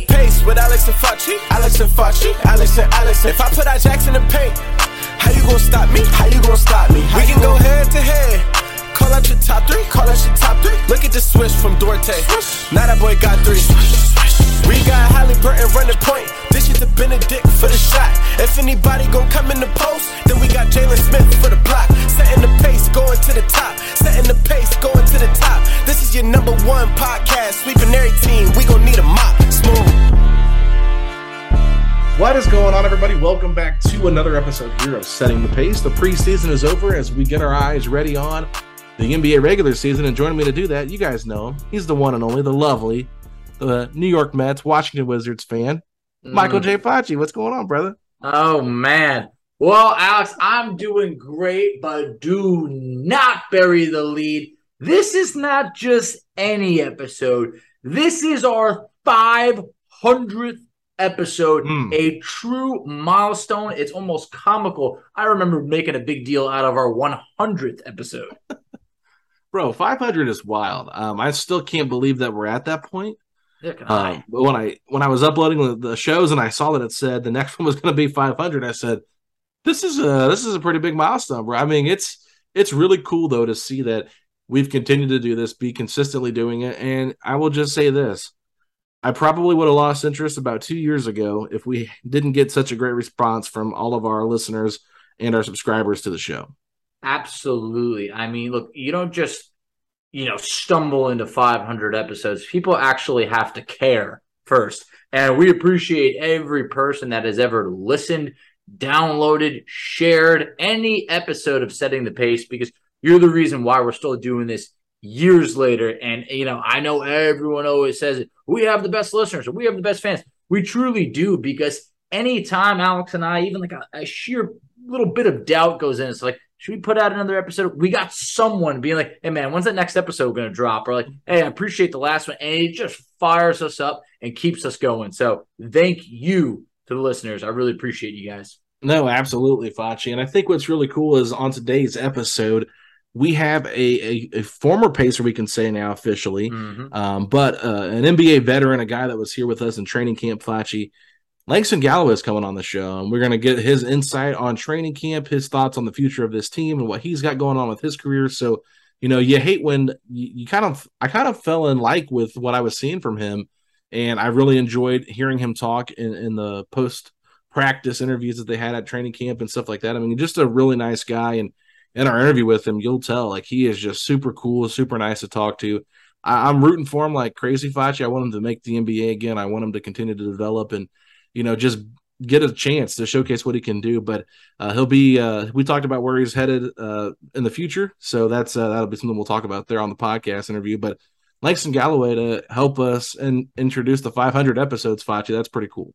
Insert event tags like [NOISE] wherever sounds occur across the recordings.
The pace with Alex and Facci. Alex and Facci. Alex and Alex. If I put our jacks in the paint, how you gonna stop me? How you gonna stop me? we can go head to head. Call out your top three. Call out your top three. Look at the switch from Duarte. Now that boy got three. We got Halliburton running point. This is the Benedict for the shot. If anybody gon' come in the post, then we got Jalen Smith for the block. Setting the pace, going to the top. Setting the pace, going to the top. This is your number one podcast. Sweeping every team. We gon' need a mop. Smooth. What is going on, everybody? Welcome back to another episode here of Setting the Pace. The preseason is over as we get our eyes ready on the NBA regular season. And joining me to do that, you guys know him. He's the one and only, the lovely, the New York Mets, Washington Wizards fan, Michael J. Facci. What's going on, brother? Oh man. Well, Alex, I'm doing great, but do not bury the lead. This is not just any episode. This is our 500th episode, Mm. a true milestone. It's almost comical. I remember making a big deal out of our 100th episode. [LAUGHS] Bro, 500 is wild. Um, I still can't believe that we're at that point. Yeah, can I? Um, but when I when I was uploading the, the shows and I saw that it said the next [LAUGHS] one was going to be 500, I said, "This is a this is a pretty big milestone, bro." I mean, it's it's really cool though to see that we've continued to do this, be consistently doing it, and I will just say this: I probably would have lost interest about two years ago if we didn't get such a great response from all of our listeners and our subscribers to the show. Absolutely. I mean, look, you don't just, you know, stumble into 500 episodes. People actually have to care first. And we appreciate every person that has ever listened, downloaded, shared any episode of Setting the Pace because you're the reason why we're still doing this years later. And, you know, I know everyone always says it. We have the best listeners we have the best fans. We truly do because anytime Alex and I, even like a, a sheer little bit of doubt goes in, it's like, should we put out another episode? We got someone being like, hey man, when's that next episode going to drop? Or like, hey, I appreciate the last one. And it just fires us up and keeps us going. So thank you to the listeners. I really appreciate you guys. No, absolutely, Facci. And I think what's really cool is on today's episode, we have a, a, a former pacer, we can say now officially, Mhm. um, but uh, an NBA veteran, a guy that was here with us in training camp, Facci. Langston Galloway is coming on the show, and we're going to get his insight on training camp, his thoughts on the future of this team, and what he's got going on with his career. So, you know, you hate when you, you kind of, I kind of fell in like with what I was seeing from him, and I really enjoyed hearing him talk in, in the post practice interviews that they had at training camp and stuff like that. I mean, just a really nice guy, and in our interview with him, you'll tell like he is just super cool, super nice to talk to. I, I'm rooting for him like crazy, Facci. I want him to make the NBA again. I want him to continue to develop and you know just get a chance to showcase what he can do. But uh, he'll be. Uh, we talked about where he's headed uh, in the future, so that's uh, that'll be something we'll talk about there on the podcast interview. But Langston Galloway to help us and introduce the 500 episodes, Facci. That's pretty cool.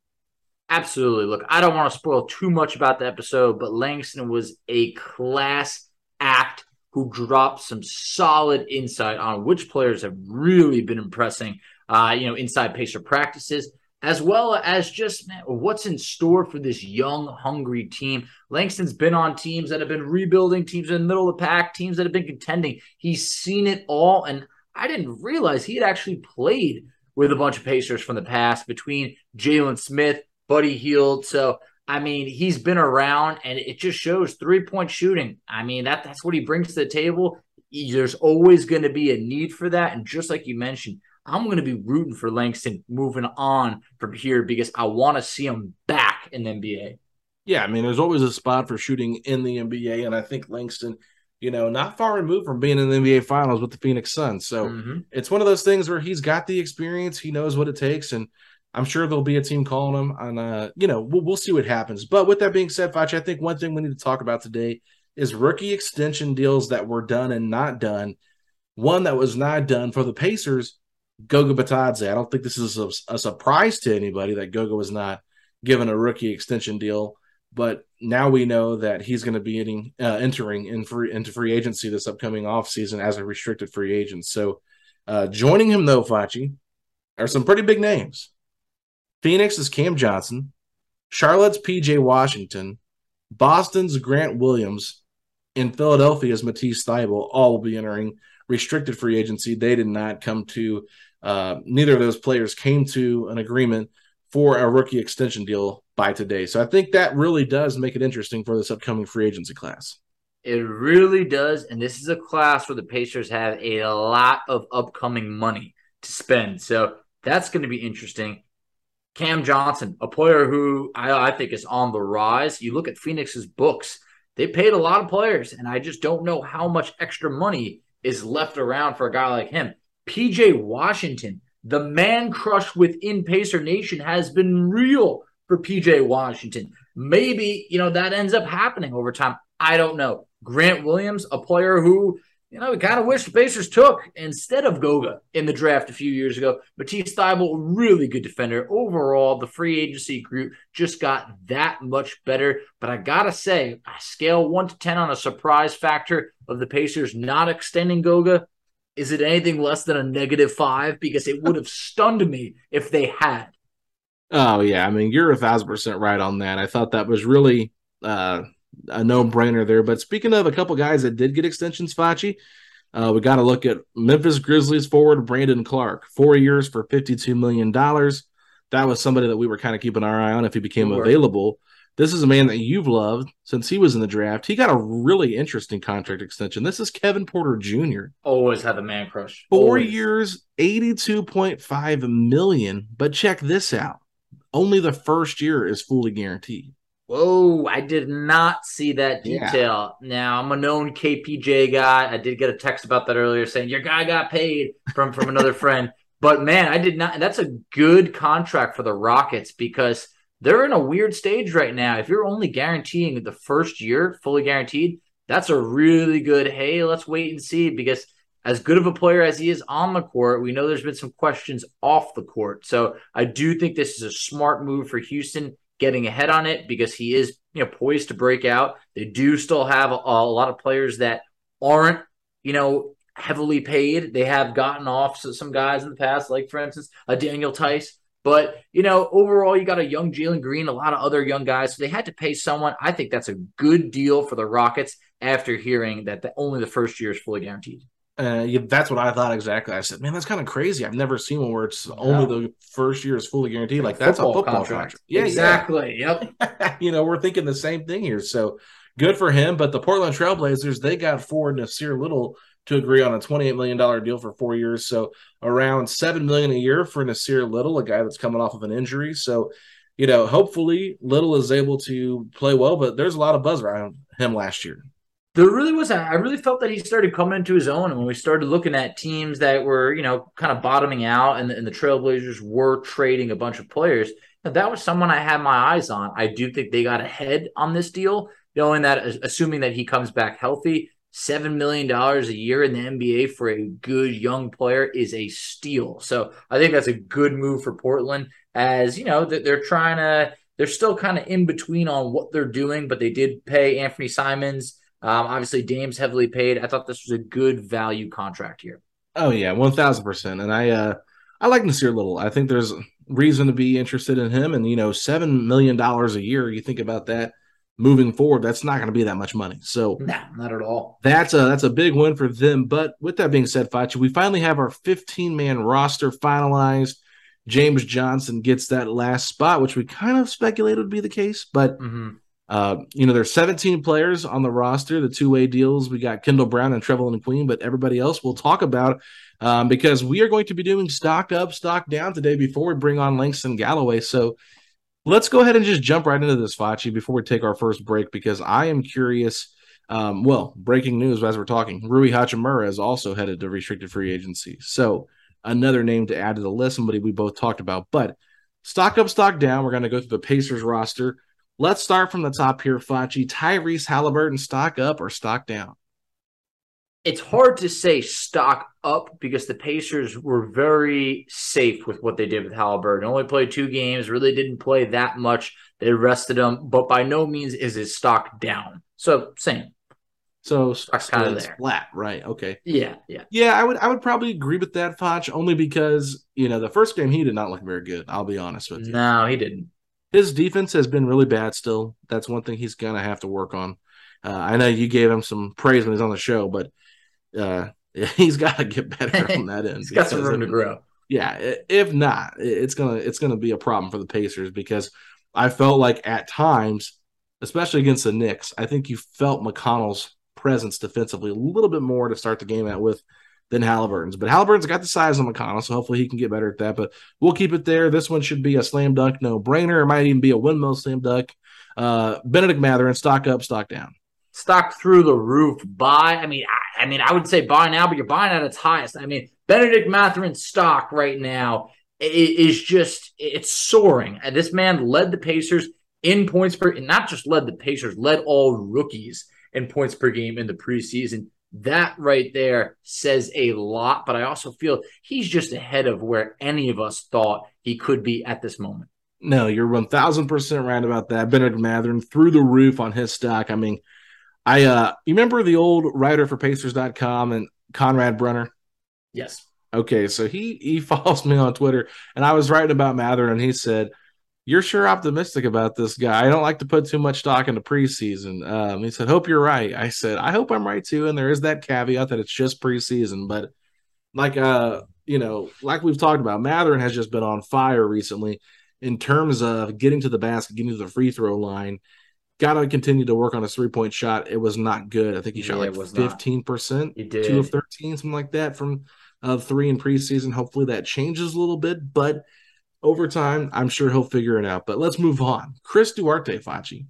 Absolutely. Look, I don't want to spoil too much about the episode, but Langston was a class act who dropped some solid insight on which players have really been impressing, uh, you know, inside Pacer practices, as well as just man, what's in store for this young, hungry team. Langston's been on teams that have been rebuilding, teams in the middle of the pack, teams that have been contending. He's seen it all. And I didn't realize he had actually played with a bunch of Pacers from the past between Jalen Smith, Buddy Hield. So, I mean, he's been around and it just shows three point shooting. I mean, that that's what he brings to the table. There's always going to be a need for that. And just like you mentioned, I'm going to be rooting for Langston moving on from here because I want to see him back in the NBA. Yeah, I mean, there's always a spot for shooting in the NBA, and I think Langston, you know, not far removed from being in the NBA Finals with the Phoenix Suns. So mm-hmm. it's one of those things where he's got the experience, he knows what it takes, and I'm sure there'll be a team calling him. And uh, you know, we'll, we'll see what happens. But with that being said, Facci, I think one thing we need to talk about today is rookie extension deals that were done and not done. One that was not done for the Pacers Goga Bitadze. I don't think this is a, a, surprise to anybody that Goga was not given a rookie extension deal, but now we know that he's going to be uh, entering in free, into free agency this upcoming offseason as a restricted free agent. So uh, joining him, though, Facci, are some pretty big names. Phoenix is Cam Johnson, Charlotte's PJ Washington, Boston's Grant Williams, and Philadelphia's Matisse Thybulle all will be entering restricted free agency. They did not come to uh, neither of those players came to an agreement for a rookie extension deal by today. So I think that really does make it interesting for this upcoming free agency class. It really does. And this is a class where the Pacers have a lot of upcoming money to spend. So that's going to be interesting. Cam Johnson, a player who I, I, think is on the rise. You look at Phoenix's books, they paid a lot of players, and I just don't know how much extra money is left around for a guy like him. PJ Washington, the man crush within Pacer Nation has been real for PJ Washington. Maybe, you know, that ends up happening over time. I don't know. Grant Williams, a player who, you know, we kind of wish the Pacers took instead of Goga in the draft a few years ago. Matisse Thybulle, really good defender. Overall, the free agency group just got that much better. But I got to say, I scale one to 10 on a surprise factor of the Pacers not extending Goga is it anything less than a negative five? Because it would have [LAUGHS] stunned me if they had. Oh yeah, I mean you're a thousand percent right on that. I thought that was really uh, a no brainer there. But speaking of a couple guys that did get extensions, Facci, uh, we got to look at Memphis Grizzlies forward Brandon Clarke, four years for fifty two million dollars. That was somebody that we were kind of keeping our eye on if he became sure. available. This is a man that you've loved since he was in the draft. He got a really interesting contract extension. This is Kevin Porter Jr. Always had a man crush. Four Always. years, 82.5 million. But check this out. Only the first year is fully guaranteed. Whoa, I did not see that detail. Yeah. Now I'm a known KPJ guy. I did get a text about that earlier saying your guy got paid from from another [LAUGHS] friend. But man, I did not. That's a good contract for the Rockets because they're in a weird stage right now. If you're only guaranteeing the first year fully guaranteed, that's a really good, hey, let's wait and see because as good of a player as he is on the court, we know there's been some questions off the court. So I do think this is a smart move for Houston getting ahead on it because he is, you know, poised to break out. They do still have a, a lot of players that aren't, you know, heavily paid. They have gotten off some guys in the past, like for instance, a Daniel Theis but, you know, overall, you got a young Jalen Green, a lot of other young guys. So they had to pay someone. I think that's a good deal for the Rockets after hearing that the, only the first year is fully guaranteed. Uh, yeah, that's what I thought exactly. I said, man, that's kind of crazy. I've never seen one where it's only the first year is fully guaranteed. Like that's football a football contract. contract. Yeah, exactly. Yeah. Yep. [LAUGHS] you know, we're thinking the same thing here. So good for him. But the Portland Trailblazers, they got forward Nassir Little to agree on a $28 million deal for four years. So around 7 million a year for Nassir Little, a guy that's coming off of an injury. So, you know, hopefully Little is able to play well, but there's a lot of buzz around him last year. There really was. I really felt that he started coming into his own. And when we started looking at teams that were, you know, kind of bottoming out and the, and the Trailblazers were trading a bunch of players, that was someone I had my eyes on. I do think they got ahead on this deal, knowing that, assuming that he comes back healthy, seven million dollars a year in the NBA for a good young player is a steal. So I think that's a good move for Portland. As you know, that they're trying to, they're still kind of in between on what they're doing, but they did pay Anthony Simons. Um, obviously, Dame's heavily paid. I thought this was a good value contract here. Oh yeah, one thousand percent. And I, uh, I like Nassir Little. I think there's reason to be interested in him. And you know, seven million dollars a year. You think about that moving forward, that's not going to be that much money. So, nah, not at all. That's a that's a big win for them. But with that being said, Facci, we finally have our 15 man roster finalized. James Johnson gets that last spot, which we kind of speculated would be the case, but. Mm-hmm. Uh, you know, there's 17 players on the roster, the two way deals. We got Kendall Brown and Trevelin Queen, but everybody else we'll talk about um, because we are going to be doing stock up, stock down today before we bring on Langston Galloway. So let's go ahead and just jump right into this, Facci, before we take our first break, because I am curious. Um, well, breaking news as we're talking Rui Hachimura is also headed to restricted free agency. So another name to add to the list, somebody we both talked about. But stock up, stock down. We're going to go through the Pacers roster. Let's start from the top here, Facci. Tyrese Halliburton, stock up or stock down? It's hard to say stock up because the Pacers were very safe with what they did with Halliburton. Only played two games, really didn't play that much. They rested him, but by no means is his stock down. So same. So stock's kind of there. flat, right? Okay. Yeah, yeah. Yeah, I would I would probably agree with that, Foch, only because, you know, the first game he did not look very good. I'll be honest with you. No, he didn't his defense has been really bad still. That's one thing he's gonna have to work on. Uh, I know you gave him some praise when he's on the show, but uh, [LAUGHS] he's got to get better [LAUGHS] on that end. he's got some room to grow. Yeah, if not, it's gonna it's gonna be a problem for the Pacers because I felt like at times, especially against the Knicks, I think you felt McConnell's presence defensively a little bit more to start the game out with than Halliburton's. But Halliburton's got the size of McConnell, so hopefully he can get better at that. But we'll keep it there. This one should be a slam dunk, no brainer. It might even be a windmill slam dunk. Uh, Bennedict Mathurin, stock up, stock down. Stock through the roof. Buy. I mean, I, mean, I would say buy now, but you're buying at its highest. I mean, Bennedict Mathurin stock right now is just it's soaring. This man led the Pacers in points per, and not just led the Pacers, led all rookies in points per game in the preseason. That right there says a lot, but I also feel he's just ahead of where any of us thought he could be at this moment. No, you're 1000% right about that. Bennedict Mathurin through the roof on his stock. I mean, I uh you remember the old writer for Pacers.com and Conrad Brunner? Yes. Okay, so he he [LAUGHS] follows me on Twitter and I was writing about Mathurin he said you're sure optimistic about this guy. I don't like to put too much stock into preseason. Um, he said, Hope you're right. I said, I hope I'm right too. And there is that caveat that it's just preseason. But like uh, you know, like we've talked about, Mathurin has just been on fire recently in terms of getting to the basket, getting to the free throw line. Got to continue to work on his three point shot. It was not good. I think he shot yeah, like fifteen percent, He did two of thirteen, something like that from uh, three in preseason. Hopefully that changes a little bit, but over time, I'm sure he'll figure it out. But let's move on. Chris Duarte, Facci.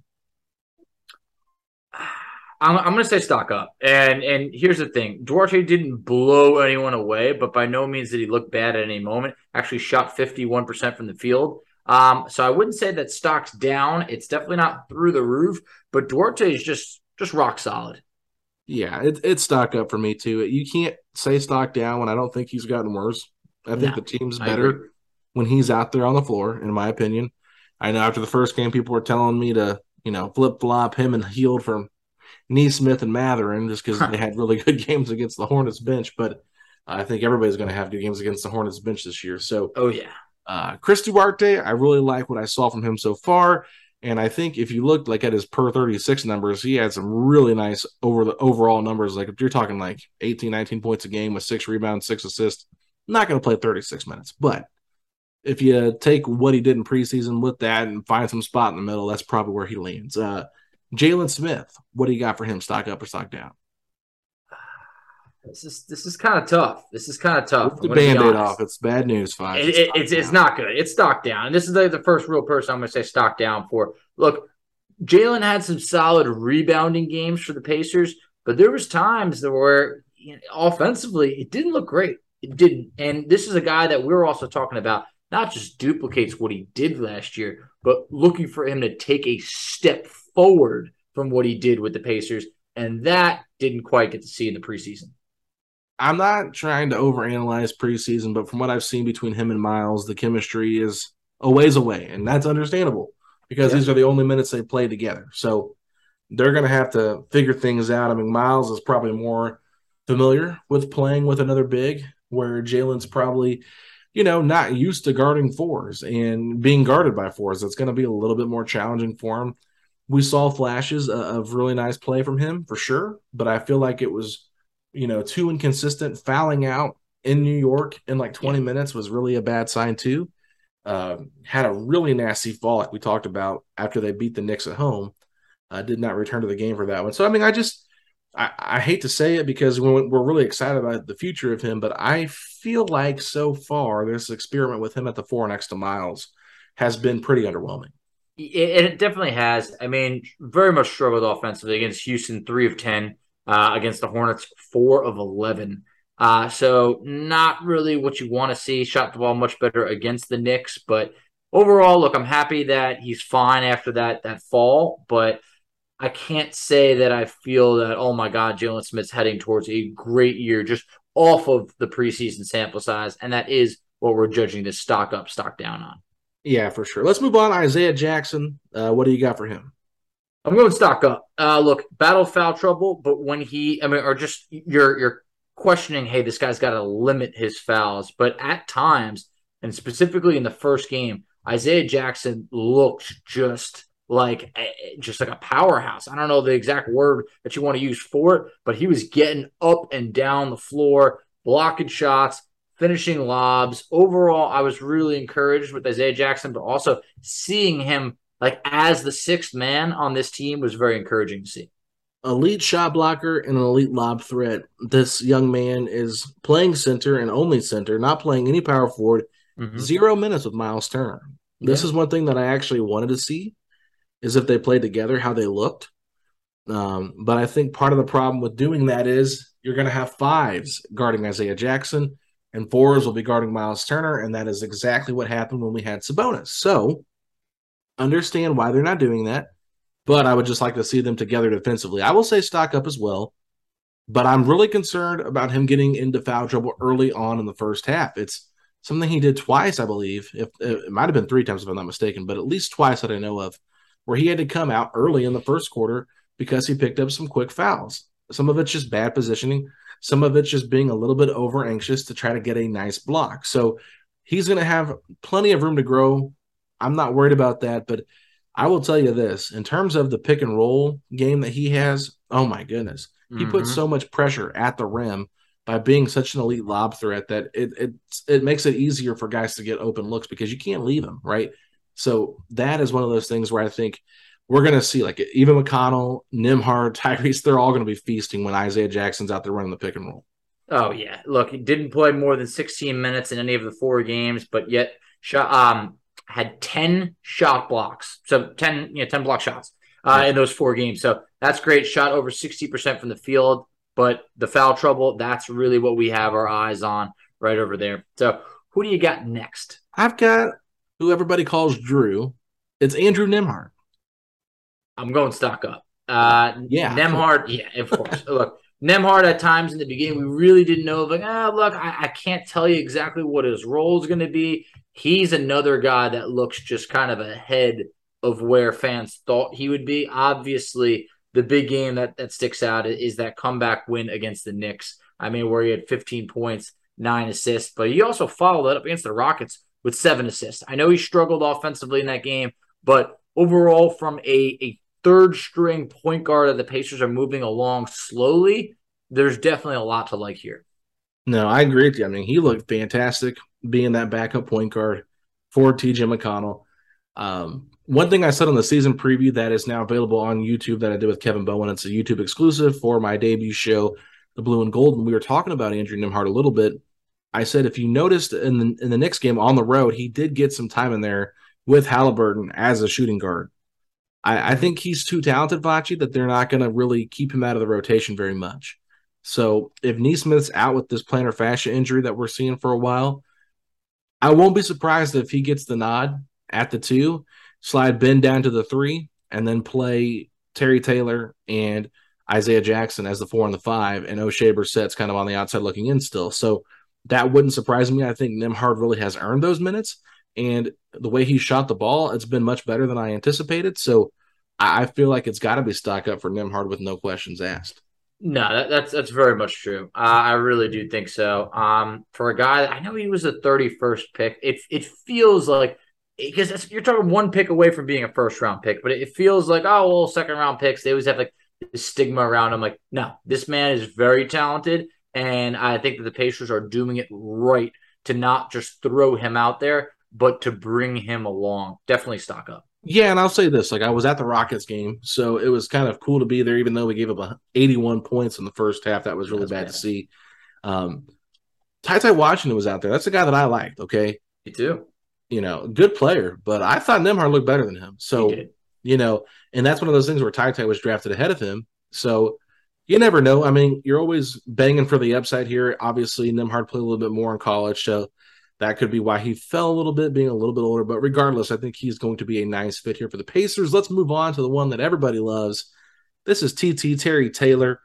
I'm, I'm going to say stock up. And and here's the thing Duarte didn't blow anyone away, but by no means did he look bad at any moment. Actually, shot 51% from the field. Um, so I wouldn't say that stock's down. It's definitely not through the roof, but Duarte is just just rock solid. Yeah, it, it's stock up for me too. You can't say stock down when I don't think he's gotten worse. I think no, the team's better when he's out there on the floor, in my opinion. I know after the first game, people were telling me to, you know, flip flop him and healed from Nesmith and Mathurin just because they had really [LAUGHS] good games against the Hornets bench. But I think everybody's going to have good games against the Hornets bench this year. So, oh yeah, uh, Chris Duarte, I really like what I saw from him so far. And I think if you look like at his per 36 numbers, he had some really nice over the overall numbers. Like if you're talking like 18, 19 points a game with six rebounds, six assists, not going to play 36 minutes, but if you take what he did in preseason with that and find some spot in the middle, that's probably where he leans. Uh, Jalen Smith, what do you got for him? Stock up or stock down? This is this is kind of tough. This is kind of tough. the band-aid off. It's bad news, five. It, it, it's it's not good. It's stock down. And this is the, the first real person I'm going to say stock down for. Look, Jalen had some solid rebounding games for the Pacers, but there was times where you know, offensively it didn't look great. It didn't. And this is a guy that we we're also talking about not just duplicates what he did last year, but looking for him to take a step forward from what he did with the Pacers. And that didn't quite get to see in the preseason. I'm not trying to overanalyze preseason, but from what I've seen between him and Miles, the chemistry is a ways away. And that's understandable because yeah. these are the only minutes they play together. So they're going to have to figure things out. I mean, Miles is probably more familiar with playing with another big, where Jalen's probably you know, not used to guarding fours and being guarded by fours. That's going to be a little bit more challenging for him. We saw flashes of really nice play from him for sure, but I feel like it was, you know, too inconsistent. Fouling out in New York in like 20 yeah. minutes was really a bad sign too. Uh, had a really nasty fall, like we talked about after they beat the Knicks at home. Uh, did not return to the game for that one. So I mean, I just I, I hate to say it because we're, we're really excited about the future of him, but I feel like so far this experiment with him at the four next to Miles has been pretty underwhelming. It, it definitely has. I mean, very much struggled offensively against Houston, three of ten. Uh, against the Hornets, four of eleven. Uh, so not really what you want to see. Shot the ball much better against the Knicks, but overall, look, I'm happy that he's fine after that that fall. But I can't say that I feel that, oh my God, Jalen Smith's heading towards a great year just off of the preseason sample size. And that is what we're judging this stock up, stock down on. Yeah, for sure. Let's move on. Isaiah Jackson. Uh, what do you got for him? I'm going stock up. Uh, look, battle foul trouble, but when he, I mean, or just you're you're questioning, hey, this guy's got to limit his fouls. But at times, and specifically in the first game, Isaiah Jackson looked just like eh, eh, just like a powerhouse. I don't know the exact word that you want to use for it, but he was getting up and down the floor, blocking shots, finishing lobs. Overall, I was really encouraged with Isaiah Jackson, but also seeing him like as the sixth man on this team was very encouraging to see. Elite shot blocker and an elite lob threat. This young man is playing center and only center, not playing any power forward. Mm-hmm. Zero minutes with Miles Turner. This yeah. is one thing that I actually wanted to see is if they played together, how they looked. Um, but I think part of the problem with doing that is you're going to have fives guarding Isaiah Jackson, and fours will be guarding Miles Turner, and that is exactly what happened when we had Sabonis. So understand why they're not doing that, but I would just like to see them together defensively. I will say stock up as well, but I'm really concerned about him getting into foul trouble early on in the first half. It's something he did twice, I believe. If it might have been three times if I'm not mistaken, but at least twice that I know of where he had to come out early in the first quarter because he picked up some quick fouls. Some of it's just bad positioning. Some of it's just being a little bit over anxious to try to get a nice block. So he's going to have plenty of room to grow. I'm not worried about that, but I will tell you this in terms of the pick and roll game that he has, oh my goodness. Mm-hmm. He puts mm-hmm. so much pressure at the rim by being such an elite lob threat that it, it it makes it easier for guys to get open looks because you can't leave him, right? So that is one of those things where I think we're going to see like even McConnell, Nembhard, [LAUGHS] Tyrese, they're all going to be feasting when Isaiah Jackson's out there running the pick and roll. Oh yeah, look, he didn't play more than 16 minutes in any of the four games, but yet um had 10 shot blocks, so 10 you know 10 block shots uh, yeah. in those four games. So that's great. Shot over 60% from the field, but the foul trouble that's really what we have our eyes on right over there. So who do you got next? I've got who everybody calls Drew. It's Andrew Nembhard. I'm going stock up. Uh, yeah, Nembhard. Yeah, of course. [LAUGHS] look, Nembhard at times in the beginning, we really didn't know. Like, ah, look, I, I can't tell you exactly what his role is going to be. He's another guy that looks just kind of ahead of where fans thought he would be. Obviously, the big game that, that sticks out is that comeback win against the Knicks. I mean, where he had 15 points, nine assists, but he also followed that up against the Rockets with seven assists. I know he struggled offensively in that game, but overall, from a, a third string point guard that the Pacers are moving along slowly, there's definitely a lot to like here. No, I agree with you. I mean, he looked fantastic being that backup point guard for TJ McConnell. Um, one thing I said on the season preview that is now available on YouTube that I did with Kevin Bowen. It's a YouTube exclusive for my debut show, The Blue and Gold. And we were talking about Andrew Nembhard a little bit. I said if you noticed in the in the next game on the road, he did get some time in there with Halliburton as a shooting guard. I, I think he's too talented, Facci, that they're not going to really keep him out of the rotation very much. So if Nesmith's out with this plantar fascia injury that we're seeing for a while, I won't be surprised if he gets the nod at the two, slide Ben down to the three, and then play Terry Taylor and Isaiah Jackson as the four and the five, and Oshae Brissett's kind of on the outside looking in still. So that wouldn't surprise me. I think Nembhard really has earned those minutes. And the way he shot the ball, it's been much better than I anticipated. So I feel like it's got to be stock up for Nembhard with no questions asked. No, that, that's that's very much true. Uh, I really do think so. Um, for a guy, I know he was a 31st pick. It it feels like because you're talking one pick away from being a first round pick, but it feels like oh well, second round picks they always have like the stigma around them. Like no, this man is very talented, and I think that the Pacers are doing it right to not just throw him out there, but to bring him along. Definitely stock up. Yeah, and I'll say this: like I was at the Rockets game, so it was kind of cool to be there, even though we gave up 81 points in the first half. That was really bad, bad, to see. Um, Ty Ty Washington was out there. That's a the guy that I liked. Okay, me too. You know, good player, but I thought Nembhard looked better than him. So you know, and that's one of those things where Ty Ty was drafted ahead of him. So you never know. I mean, you're always banging for the upside here. Obviously, Nembhard played a little bit more in college, so that could be why he fell a little bit, being a little bit older. But regardless, I think he's going to be a nice fit here for the Pacers. Let's move on to the one that everybody loves. This is TT Terry Taylor.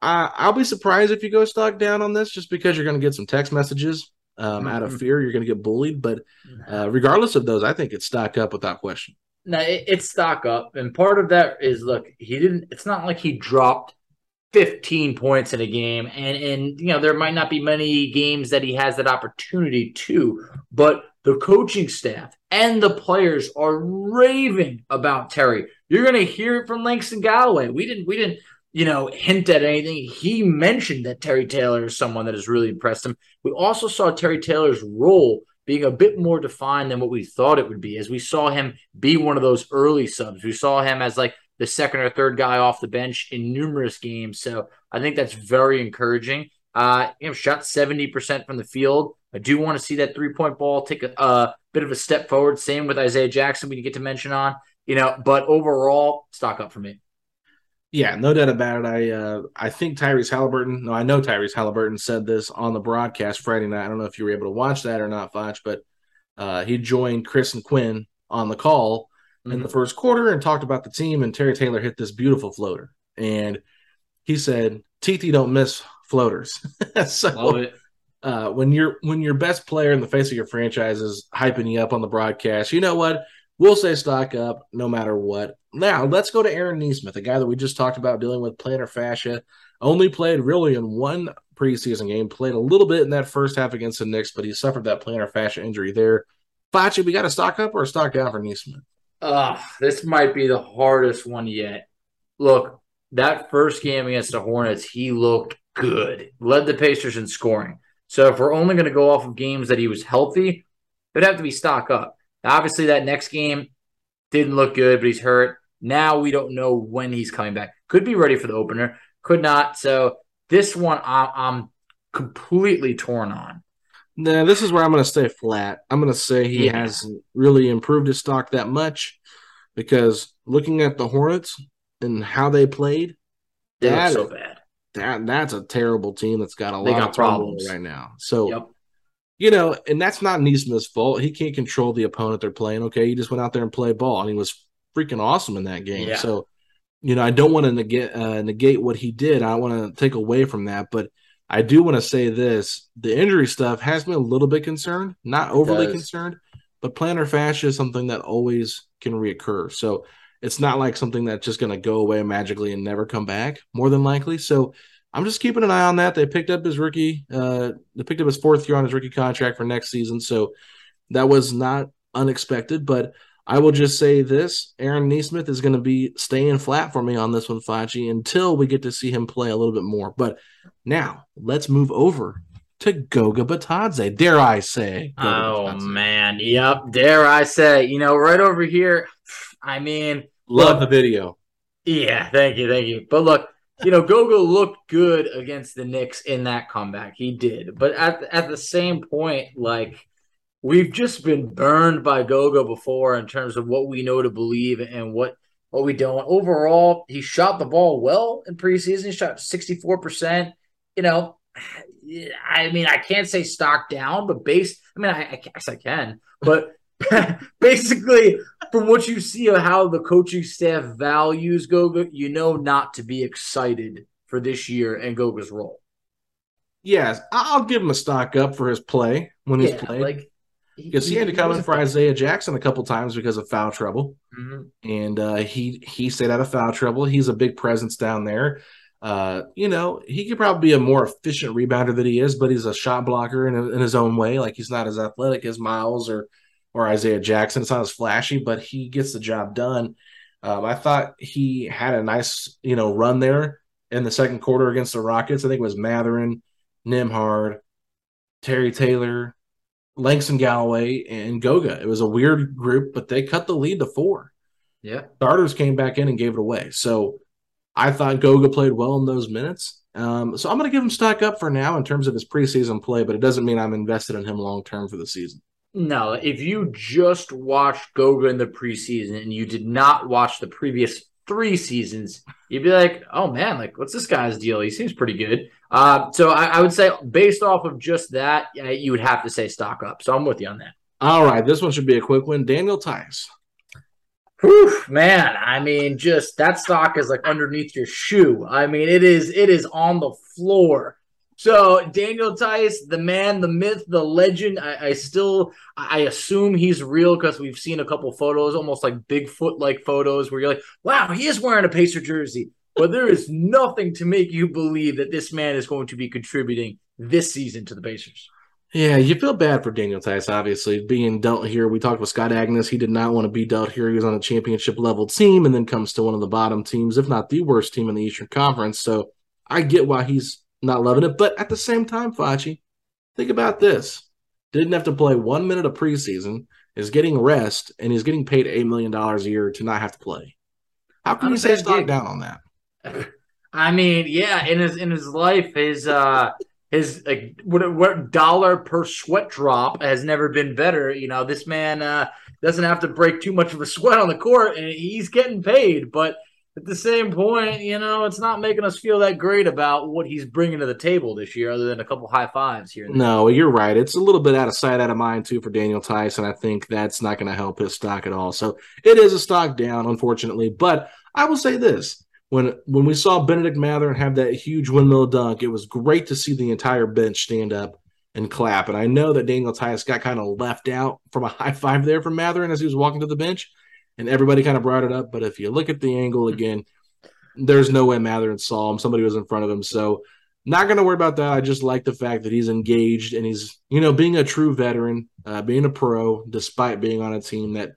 I, I'll be surprised if you go stock down on this, just because you're going to get some text messages um, out of mm-hmm. fear. You're going to get bullied, but uh, regardless of those, I think it's stock up without question. No, it, it's stock up, and part of that is look, he didn't. It's not like he dropped 15 points in a game, and and you know there might not be many games that he has that opportunity to, but the coaching staff and the players are raving about Terry. You're going to hear it from Langston Galloway. We didn't. We didn't you know, hint at anything. He mentioned that Terry Taylor is someone that has really impressed him. We also saw Terry Taylor's role being a bit more defined than what we thought it would be, as we saw him be one of those early subs. We saw him as like the second or third guy off the bench in numerous games. So I think that's very encouraging. Uh, you know, shot 70% from the field. I do want to see that three point ball take a, a bit of a step forward. Same with Isaiah Jackson, we get to mention on, you know, but overall, stock up for me. Yeah, no doubt about it. I uh, I think Tyrese Halliburton. No, I know Tyrese Halliburton said this on the broadcast Friday night. I don't know if you were able to watch that or not, Foch, but uh, he joined Chris and Quinn on the call mm-hmm. in the mm-hmm. first quarter and talked about the team. And Terry Taylor hit this beautiful floater, and he said, "TT don't miss floaters." [LAUGHS] so uh, when you're when your best player in the face of your franchise is hyping you up on the broadcast, you know what? We'll say stock up no matter what. Now, let's go to Aaron Nesmith, a guy that we just talked about dealing with plantar fascia. Only played really in one preseason game, played a little bit in that first half against the Knicks, but he suffered that plantar fascia injury there. Facci, we got a stock up or a stock down for Nesmith? Uh, this might be the hardest one yet. Look, that first game against the Hornets, he looked good, led the Pacers in scoring. So if we're only going to go off of games that he was healthy, it'd have to be stock up. Obviously, that next game didn't look good, but he's hurt. Now we don't know when he's coming back. Could be ready for the opener, could not. So this one I'm, I'm completely torn on. Nah, this is where I'm going to stay flat. I'm going to say he yeah. hasn't really improved his stock that much because looking at the Hornets and how they played, they that, so bad. That that's a terrible team that's got a they lot got of problems right now. So yep you know, and that's not Nesmith's fault. He can't control the opponent they're playing. Okay, he just went out there and played ball, and he was freaking awesome in that game. Yeah. So, you know, I don't want to negate uh, negate what he did. I want to take away from that, but I do want to say this: the injury stuff has me a little bit concerned, not overly concerned, but plantar fascia is something that always can reoccur. So it's not like something that's just going to go away magically and never come back. More than likely, so I'm just keeping an eye on that. They picked up his rookie, uh, they picked up his fourth year on his rookie contract for next season, so that was not unexpected. But I will just say this: Aaron Nesmith is going to be staying flat for me on this one, Facci, until we get to see him play a little bit more. But now let's move over to Goga Bitadze. Dare I say? Goga oh Bitadze. man, yep. Dare I say? You know, right over here. I mean, love look, the video. Yeah, thank you, thank you. But look, you know, Goga looked good against the Knicks in that comeback. He did. But at at the same point, like we've just been burned by Goga before in terms of what we know to believe and what what we don't. Overall, he shot the ball well in preseason. He shot 64%. You know, I mean, I can't say stock down, but base, I mean, I, I guess I can, but [LAUGHS] basically, from what you see of how the coaching staff values Goga, you know not to be excited for this year and Goga's role. Yes, I'll give him a stock up for his play when he's yeah, played. Like because he, he, had to come in for Isaiah Jackson a couple times because of foul trouble, mm-hmm. and uh, he he stayed out of foul trouble. He's a big presence down there. Uh, you know, he could probably be a more efficient rebounder than he is, but he's a shot blocker in, in his own way. Like he's not as athletic as Miles or or Isaiah Jackson. It's not as flashy, but he gets the job done. Um, I thought he had a nice, you know, run there in the second quarter against the Rockets. I think it was Mathurin, Nembhard, Terry Taylor, Langston Galloway, and Goga. It was a weird group, but they cut the lead to four. Yeah. Starters came back in and gave it away. So I thought Goga played well in those minutes. Um, so I'm going to give him stock up for now in terms of his preseason play, but it doesn't mean I'm invested in him long term for the season. No, if you just watched Goga in the preseason and you did not watch the previous three seasons, you'd be like, oh man, like what's this guy's deal? He seems pretty good. Uh, so I, I, would say based off of just that, uh, you would have to say stock up. So I'm with you on that. All right, this one should be a quick one. Daniel Theis. Whew, man, I mean, just that stock is like underneath your shoe. I mean, it is it is on the floor. So Daniel Theis, the man, the myth, the legend. I, I still, I assume he's real because we've seen a couple photos, almost like Bigfoot like photos, where you're like, wow, he is wearing a Pacer jersey. But there is nothing to make you believe that this man is going to be contributing this season to the Pacers. Yeah, you feel bad for Daniel Theis, obviously, being dealt here. We talked with Scott Agness. He did not want to be dealt here. He was on a championship level team and then comes to one of the bottom teams, if not the worst team in the Eastern Conference. So I get why he's not loving it. But at the same time, Facci, think about this. Didn't have to play one minute of preseason, is getting rest, and he's getting paid $8 million a year to not have to play. How can you say stock down on that? [LAUGHS] I mean, yeah, in his in his life, his uh his like what, what dollar per sweat drop has never been better. You know, this man uh doesn't have to break too much of a sweat on the court, and he's getting paid. But at the same point, you know, it's not making us feel that great about what he's bringing to the table this year, other than a couple high fives here. No, you're right. It's a little bit out of sight, out of mind too for Daniel Tyson. I think that's not going to help his stock at all. So it is a stock down, unfortunately. But I will say this: when when we saw Bennedict Mathurin have that huge windmill dunk, it was great to see the entire bench stand up and clap. And I know that Daniel Theis got kind of left out from a high five there from Mathurin as he was walking to the bench, and everybody kind of brought it up. But if you look at the angle again, there's no way Mathurin saw him. Somebody was in front of him, so not going to worry about that. I just like the fact that he's engaged and he's you know being a true veteran, uh, being a pro, despite being on a team that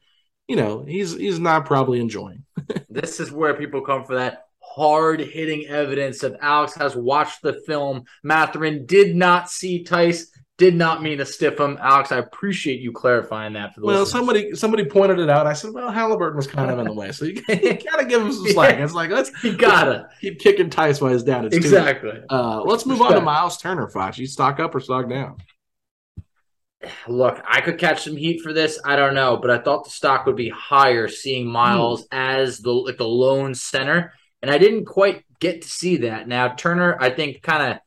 you know he's he's not probably enjoying. [LAUGHS] this is where people come for that hard hitting evidence that Alex has watched the film. Mathurin did not see Theis, did not mean to stiff him. Alex, I appreciate you clarifying that for the Well, listeners. somebody somebody pointed it out. I said, well, Halliburton was kind of in the way, so you, [LAUGHS] you gotta give him some slack. [LAUGHS] Yeah. It's like let's You gotta. keep kicking Theis while down. It's too- Exactly. Uh, let's move on to Miles Turner, Fox. You stock up or stock down? Look, I could catch some heat for this. I don't know, but I thought the stock would be higher seeing Miles as the like the lone center, and I didn't quite get to see that. Now Turner, I think, kind of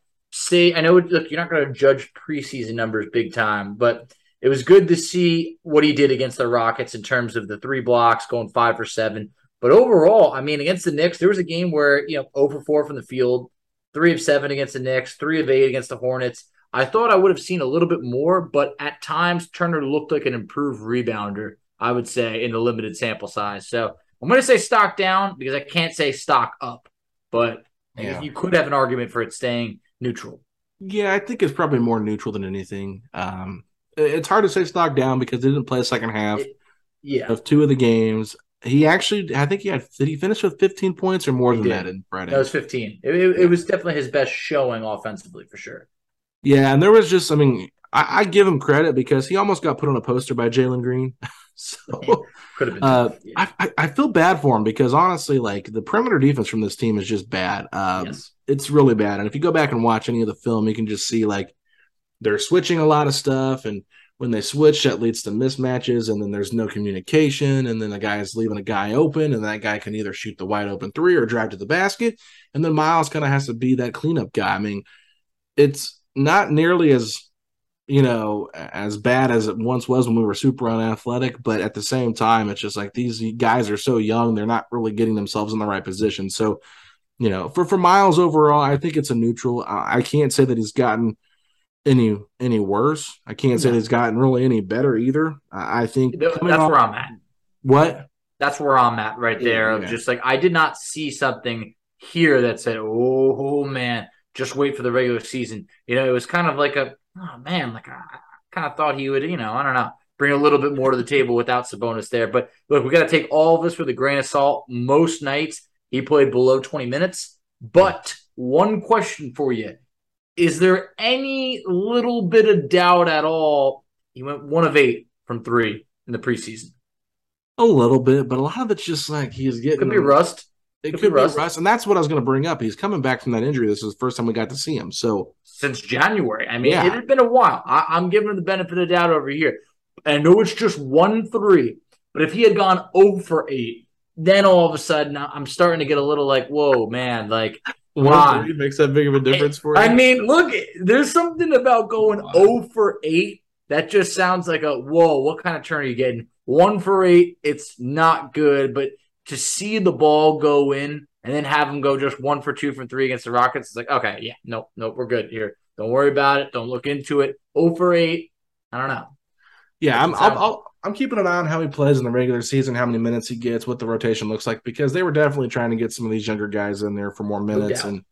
say I know. Look, you're not going to judge preseason numbers big time, but it was good to see what he did against the Rockets in terms of the three blocks, going five for seven. But overall, I mean, against the Knicks, there was a game where you know oh over four from the field, three of seven against the Knicks, three of eight against the Hornets. I thought I would have seen a little bit more, but at times Turner looked like an improved rebounder, I would say, in the limited sample size. So I'm going to say stock down because I can't say stock up, but Yeah. you could have an argument for it staying neutral. Yeah, I think it's probably more neutral than anything. Um, it's hard to say stock down because they didn't play the second half It- Yeah. of two of the games. He actually, I think he had, did he finish with 15 points or more He than did. that in Friday? That was 15. It, it, it was definitely his best showing offensively for sure. Yeah, and there was just, I mean, I, I give him credit because he almost got put on a poster by Jalen Green. [LAUGHS] so [LAUGHS] Could have been. Uh. Yeah. I, I, I feel bad for him because honestly, like the perimeter defense from this team is just bad. Um, yes. It's really bad. And if you go back and watch any of the film, you can just see like they're switching a lot of stuff. And when they switch, that leads to mismatches. And then there's no communication. And then the guy is leaving a guy open. And that guy can either shoot the wide open three or drive to the basket. And then Miles kind of has to be that cleanup guy. I mean, it's not nearly as you know, as bad as it once was when we were super unathletic. But at the same time, it's just like these guys are so young; they're not really getting themselves in the right position. So, you know, for for Miles overall, I think it's a neutral. I, I can't say that he's gotten any any worse. I can't say that he's gotten really any better either. I, I think That's off- where I'm at. what That's where I'm at right there. Of Yeah. just like I did not see something here that said, "Oh man, just wait for the regular season." You know, it was kind of like a, oh man, like I, kind of thought he would, you know, I don't know, bring a little bit more to the table without Sabonis there. But look, we got to take all of this with a grain of salt. Most nights he played below 20 minutes. But one question for you: Is there any little bit of doubt at all? He went one of eight from three in the preseason. A little bit, but a lot of it's just like he's getting Could be rust. It Could could, be be rust. rust. and that's what I was going to bring up. He's coming back from that injury. This is the first time we got to see him. So since January. I mean, Yeah. it had been a while. I, I'm giving him the benefit of the doubt over here. I know it's just one three, but if he had gone 0 for 8, then all of a sudden I'm starting to get a little like, whoa, man, like one on. three makes that big of a difference for you. I mean, look, there's something about going 0 for 8 that just sounds like a whoa, what kind of turn are you getting? One for eight, it's not good, but to see the ball go in and then have them go just one for two from three against the Rockets, it's like, okay, yeah, nope, nope, we're good here. Don't worry about it. Don't look into it. 0 for 8. I don't know. yeah, I'm I'll, I'll, I'm keeping an eye on how he plays in the regular season, how many minutes he gets, what the rotation looks like, because they were definitely trying to get some of these younger guys in there for more minutes and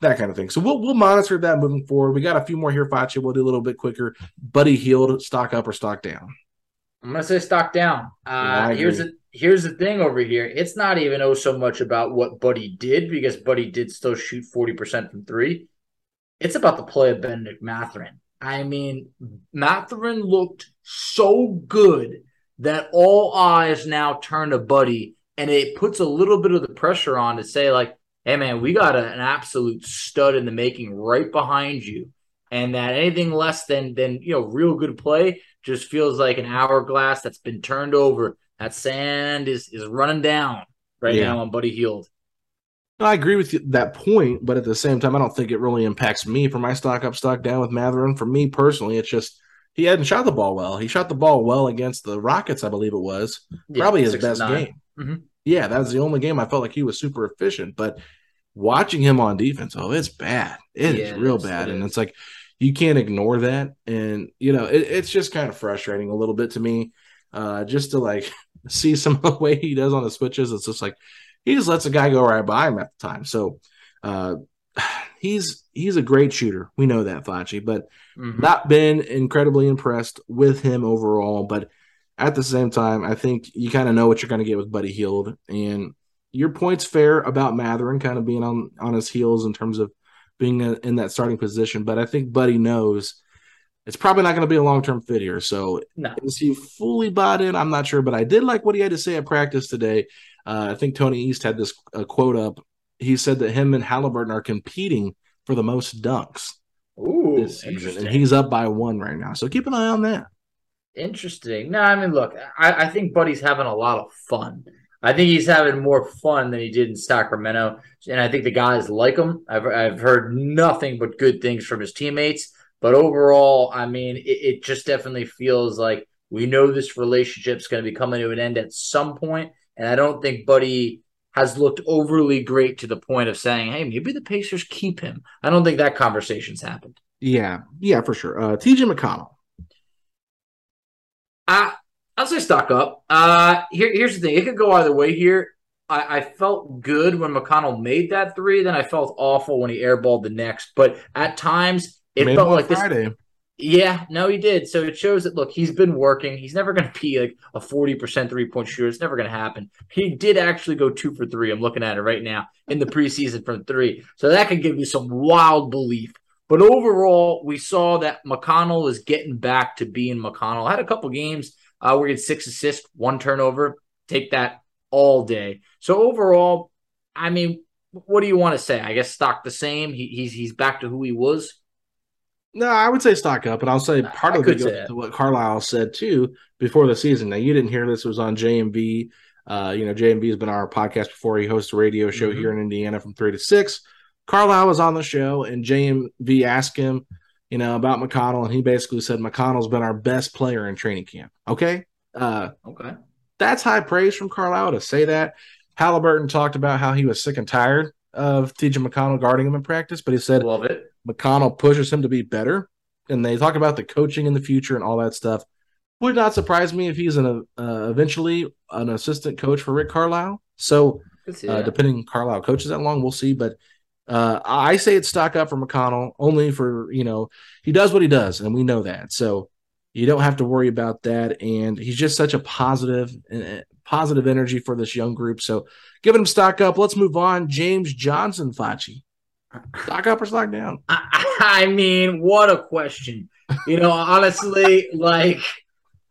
that kind of thing. So we'll we'll monitor that moving forward. We got a few more here, Facci. We'll do a little bit quicker. Buddy Hield, stock up or stock down. I'm gonna say stock down. Uh, I here's the here's the thing over here. It's not even oh so much about what Buddy did because Buddy did still shoot forty percent from three. It's about the play of Bennedict Mathurin. I mean, Mathurin looked so good that all eyes now turn to Buddy, and it puts a little bit of the pressure on to say like, "Hey, man, we got a, an absolute stud in the making right behind you." And that anything less than than you know real good play just feels like an hourglass that's been turned over. That sand is is running down right Yeah. now on Buddy Hield. I agree with you, that point, but at the same time, I don't think it really impacts me for my stock up, stock down with Mathurin. For me personally, it's just he hadn't shot the ball well. He shot the ball well against the Rockets, I believe it was. Yeah, Probably his best game. Mhm. Yeah, that was the only game I felt like he was super efficient. But watching him on defense, oh, it's bad. It is Yeah, it real bad. it and it's like you can't ignore that. And you know, it, it's just kind of frustrating a little bit to me. Uh, just to like [LAUGHS] see some of the way he does on the switches. It's just like he just lets a guy go right by him at the time. So uh [SIGHS] he's he's a great shooter. We know that, Facci, but Mhm. not been incredibly impressed with him overall. But at the same time, I think you kind of know what you're going to get with Buddy Hield. And your point's fair about Mathurin kind of being on, on his heels in terms of being in in that starting position. But I think Buddy knows it's probably not going to be a long term fit here. So No. is he fully bought in? I'm not sure. But I did like what he had to say at practice today. Uh, I think Tony East had this uh, quote up. He said that him and Haliburton are competing for the most dunks Ooh, this season, and he's up by one right now. So keep an eye on that. Interesting. No, I mean, look, I, I think Buddy's having a lot of fun. I think he's having more fun than he did in Sacramento, and I think the guys like him. I've I've heard nothing but good things from his teammates. But overall, I mean, it, it just definitely feels like we know this relationship's going to be coming to an end at some point, and I don't think Buddy has looked overly great to the point of saying, "Hey, maybe the Pacers keep him." I don't think that conversation's happened. Yeah, yeah, for sure. Uh, TJ McConnell. I I'll say stock up. Uh here, here's the thing. It could go either way here. I, I felt good when McConnell made that three, then I felt awful when he airballed the next. But at times it Made felt like this. Yeah, no, he did. So it shows that look, he's been working. He's never going to be like a forty percent three point shooter. It's never going to happen. He did actually go two for three. I'm looking at it right now in the preseason from three. So that could give you some wild belief. But overall, we saw that McConnell is getting back to being McConnell. Had a couple games uh, where he had six assists, one turnover. Take that all day. So overall, I mean, what do you want to say? I guess stock the same. He, he's he's back to who he was. No, I would say stock up, and I'll say part I of it goes to what Carlisle said too before the season. Now you didn't hear this; it was on JMV. Uh, you know, JMV has been on our podcast before. He hosts a radio show Mhm. here in Indiana from three to six. Carlisle was on the show, and JMV asked him, you know, about McConnell, and he basically said McConnell's been our best player in training camp. Okay, uh, Okay. that's high praise from Carlisle to say that. Haliburton talked about how he was sick and tired of TJ McConnell guarding him in practice, but he said Love it. McConnell pushes him to be better. And they talk about the coaching in the future and all that stuff. Would not surprise me if he's an uh, eventually an assistant coach for Rick Carlisle. So uh, depending Carlisle coaches that long. We'll see, but uh, I say it's stock up for McConnell only for you know he does what he does, and we know that. So you don't have to worry about that. And he's just such a positive, uh, positive energy for this young group. So giving him stock up. Let's move on. James Johnson, Facci. Stock up or stock down? I, I mean, what a question. You know, honestly, like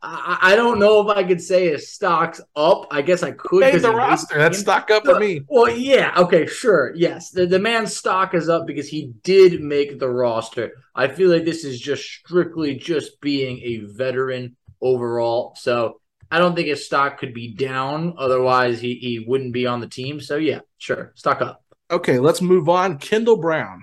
I, I, don't know if I could say his stock's up. I guess I could. Made the roster. That's stock up for me. Well, yeah. Okay, sure. Yes. The, the man's stock is up because he did make the roster. I feel like this is just strictly just being a veteran overall. So I don't think his stock could be down. Otherwise, he, he wouldn't be on the team. So yeah, sure. Stock up. Okay, let's move on. Kendall Brown.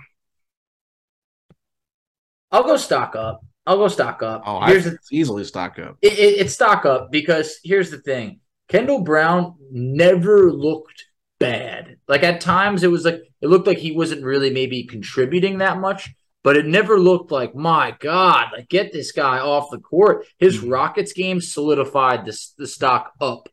I'll go stock up. I'll go stock up. Oh, here's the, easily stock up. It, it, it's stock up because here's the thing: Kendall Brown never looked bad. Like at times, it was like it looked like he wasn't really maybe contributing that much, but it never looked like my God, like get this guy off the court. His mm-hmm. Rockets game solidified the the stock up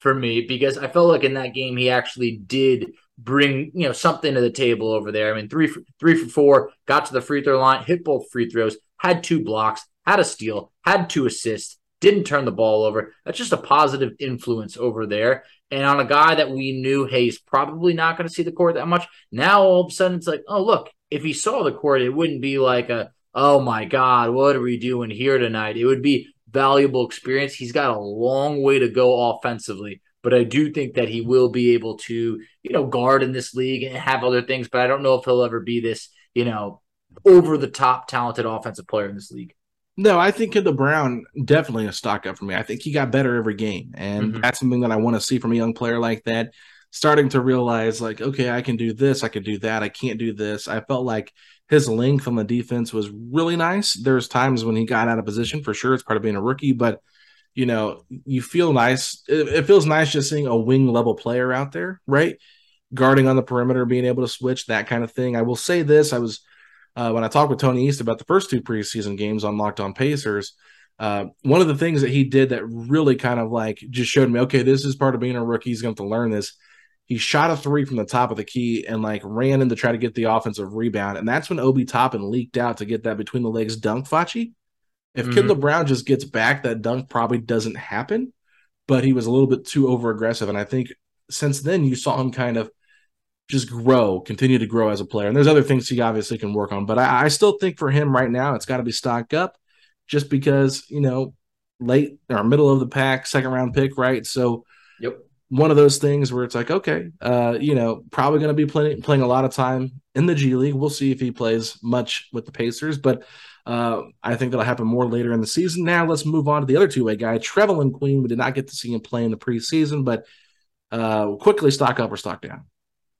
for me because I felt like in that game he actually did bring you know something to the table over there. I mean, three for, three for four, got to the free throw line, hit both free throws, had two blocks, had a steal, had two assists, didn't turn the ball over. That's just a positive influence over there. And on a guy that we knew, hey, he's probably not going to see the court that much. Now all of a sudden it's like, oh look, if he saw the court, it wouldn't be like a, oh my God, what are we doing here tonight? It would be valuable experience. He's got a long way to go offensively but I do think that he will be able to, you know, guard in this league and have other things. But I don't know if he'll ever be this, you know, over the top talented offensive player in this league. No, I think Kendall Brown definitely a stock up for me. I think he got better every game, and mm-hmm. that's something that I want to see from a young player like that. Starting to realize, like, okay, I can do this, I can do that, I can't do this. I felt like his length on the defense was really nice. There's times when he got out of position for sure. It's part of being a rookie, but you know, you feel nice. It, it, feels nice just seeing a wing level player out there, right? Guarding on the perimeter, being able to switch, that kind of thing. I will say this: I was uh, when I talked with Tony East about the first two preseason games on Locked On Pacers. Uh, one of the things that he did that really kind of like just showed me, okay, this is part of being a rookie. He's going to have to learn this. He shot a three from the top of the key and like ran in to try to get the offensive rebound, and that's when Obi Toppin leaked out to get that between the legs dunk, Facci. If mm-hmm. Kendall Brown just gets back, that dunk probably doesn't happen. But he was a little bit too over aggressive, and I think since then you saw him kind of just grow, continue to grow as a player. And there's other things he obviously can work on, but I, I still think for him right now, it's got to be stocked up, just because you know late or middle of the pack, second round pick, right? So, yep, one of those things where it's like, okay, uh, you know, probably going to be playing playing a lot of time in the G League. We'll see if he plays much with the Pacers, but uh, I think that'll happen more later in the season. Now let's move on to the other two way guy, Trevelin Queen. We did not get to see him play in the preseason, but uh, quickly stock up or stock down.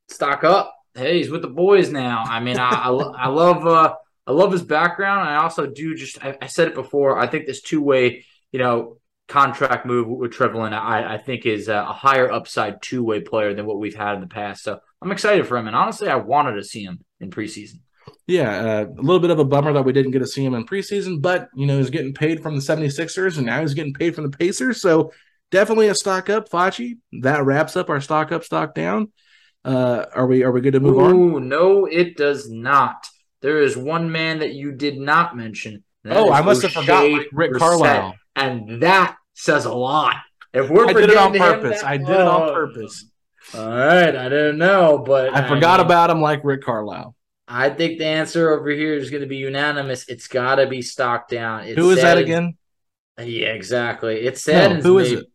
Stock up. Hey, he's with the boys now. I mean, I, I, I love uh, I love his background. I also do just I, I said it before. I think this two way, you know, contract move with Trevelin, I, I think is a higher upside two way player than what we've had in the past. So I'm excited for him, and honestly, I wanted to see him in preseason yeah, uh, a little bit of a bummer that we didn't get to see him in preseason, but you know, he's getting paid from the 76ers and now he's getting paid from the Pacers. So definitely a stock up, Facci. That wraps up our stock up, stock down. Uh, are we are we good to move Ooh, on? No, it does not. There is one man that you did not mention. Oh, I must Oshae have forgot Rick Carlisle. And that says a lot. If we're I did it on purpose. That, I did it on purpose. All right, I didn't know, but I, I forgot mean, about him like Rick Carlisle. I think the answer over here is going to be unanimous. It's got to be stock down. It's Who is that again? Yeah, exactly. It said no, who is it?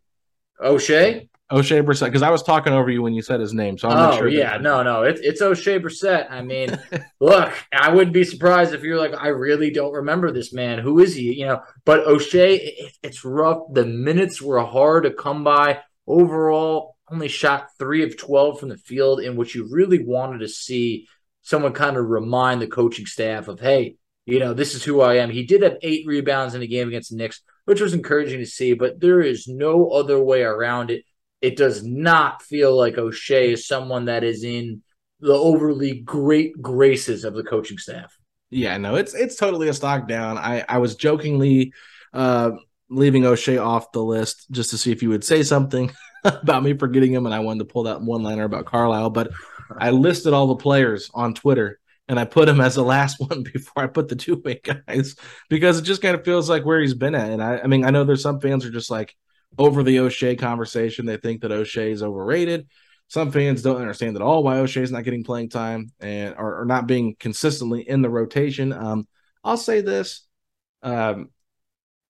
Oshae. Oshae Brissett, because I was talking over you when you said his name, so I'm oh, not sure. yeah, no, no, it's it's Oshae Brissett. I mean, [LAUGHS] look, I wouldn't be surprised if you're like, I really don't remember this man. Who is he? You know, but Oshae, it, it's rough. The minutes were hard to come by. Overall, only shot three of twelve from the field, in which you really wanted to see someone kind of remind the coaching staff of, hey, you know, this is who I am. He did have eight rebounds in a game against the Knicks, which was encouraging to see, but there is no other way around it. It does not feel like Oshae is someone that is in the overly great graces of the coaching staff. Yeah, no, it's it's totally a stock down. I I was jokingly uh leaving Oshae off the list just to see if you would say something. [LAUGHS] about me forgetting him, and I wanted to pull that one liner about Carlisle, but I listed all the players on Twitter and I put him as the last [LAUGHS] one before I put the two way guys because it just kind of feels like where he's been at. And I, I mean, I know there's some fans are just like over the Oshae conversation. They think that Oshae is overrated. Some fans don't understand at all why Oshae is not getting playing time and or, or not being consistently in the rotation. Um, I'll say this. Um,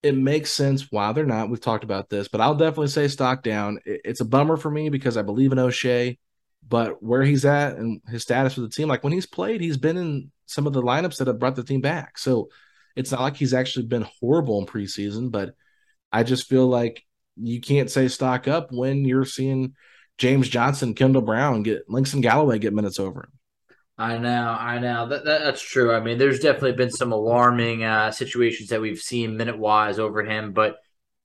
it makes sense why they're not. We've talked about this, but I'll definitely say stock down. It, it's a bummer for me because I believe in Oshae. But where he's at and his status with the team, like when he's played, he's been in some of the lineups that have brought the team back. So it's not like he's actually been horrible in preseason, but I just feel like you can't say stock up when you're seeing James Johnson, Kendall Brown get Langston Galloway get minutes over him. I know, I know that, that, that's true. I mean, there's definitely been some alarming uh, situations that we've seen minute wise over him, but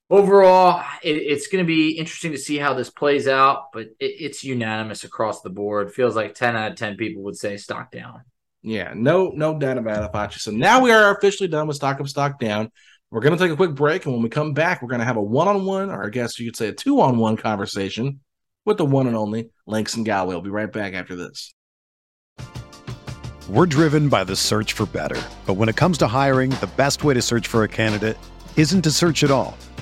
overall, it, it's going to be interesting to see how this plays out, but it, it's unanimous across the board. Feels like 10 out of 10 people would say stock down. Yeah, no, no doubt about it, Facci. So now we are officially done with stock up, stock down. We're going to take a quick break, and when we come back, we're going to have a one-on-one, or I guess you could say a two-on-one conversation with the one and only Langston Galloway. We'll be right back after this. We're driven by the search for better, but when it comes to hiring, the best way to search for a candidate isn't to search at all.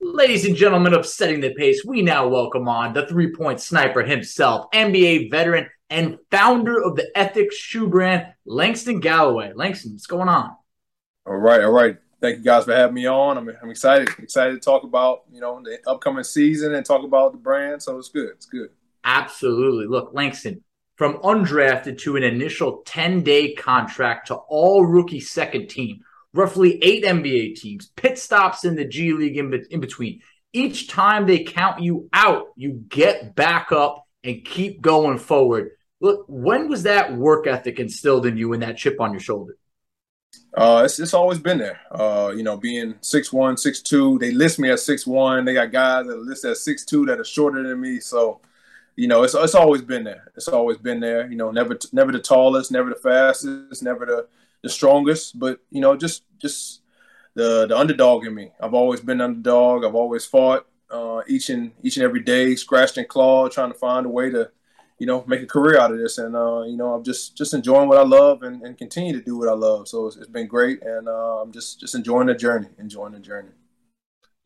Ladies and gentlemen of Setting the Pace, we now welcome on the three point sniper himself, NBA veteran and founder of the Ethics shoe brand, Langston Galloway. Langston, what's going on? All right, all right. Thank you guys for having me on. I'm, I'm excited, excited to talk about you know the upcoming season and talk about the brand. So it's good, it's good. Absolutely. Look, Langston, from undrafted to an initial 10 day contract to all rookie second team, roughly eight NBA teams, pit stops in the G League in, be- in between. Each time they count you out, you get back up and keep going forward. Look, when was that work ethic instilled in you and that chip on your shoulder? Uh, it's, it's always been there. Uh, you know, being 6'1", 6'2", they list me as 6'1". They got guys that list as 6'2", that are shorter than me. So, you know, it's it's always been there. It's always been there. You know, never never the tallest, never the fastest, never the the strongest, but you know, just just the the underdog in me. I've always been underdog. I've always fought uh, each and each and every day, scratched and clawed, trying to find a way to, you know, make a career out of this. And uh, you know, I'm just just enjoying what I love and, and continue to do what I love. So it's, it's been great, and uh, I'm just just enjoying the journey, enjoying the journey.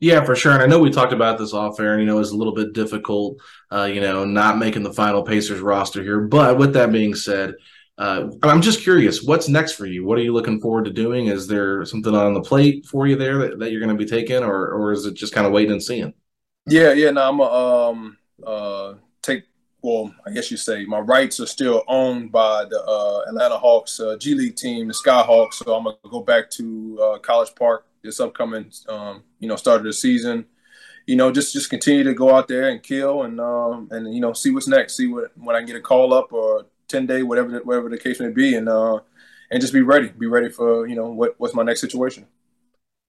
Yeah, for sure. And I know we talked about this off air, and you know, it's a little bit difficult, uh, you know, not making the final Pacers roster here. But with that being said, uh, I'm just curious, what's next for you? What are you looking forward to doing? Is there something on the plate for you there that, that you're going to be taking, or or is it just kind of waiting and seeing? Yeah, yeah. No, I'm a, um uh take. Well, I guess you say my rights are still owned by the uh, Atlanta Hawks uh, G League team, the Skyhawks. So I'm gonna go back to uh, College Park this upcoming, um, you know, start of the season. You know, just just continue to go out there and kill, and um, and you know, see what's next. See what when I get a call up or ten day, whatever the, whatever the case may be, and uh, and just be ready. Be ready for you know what what's my next situation.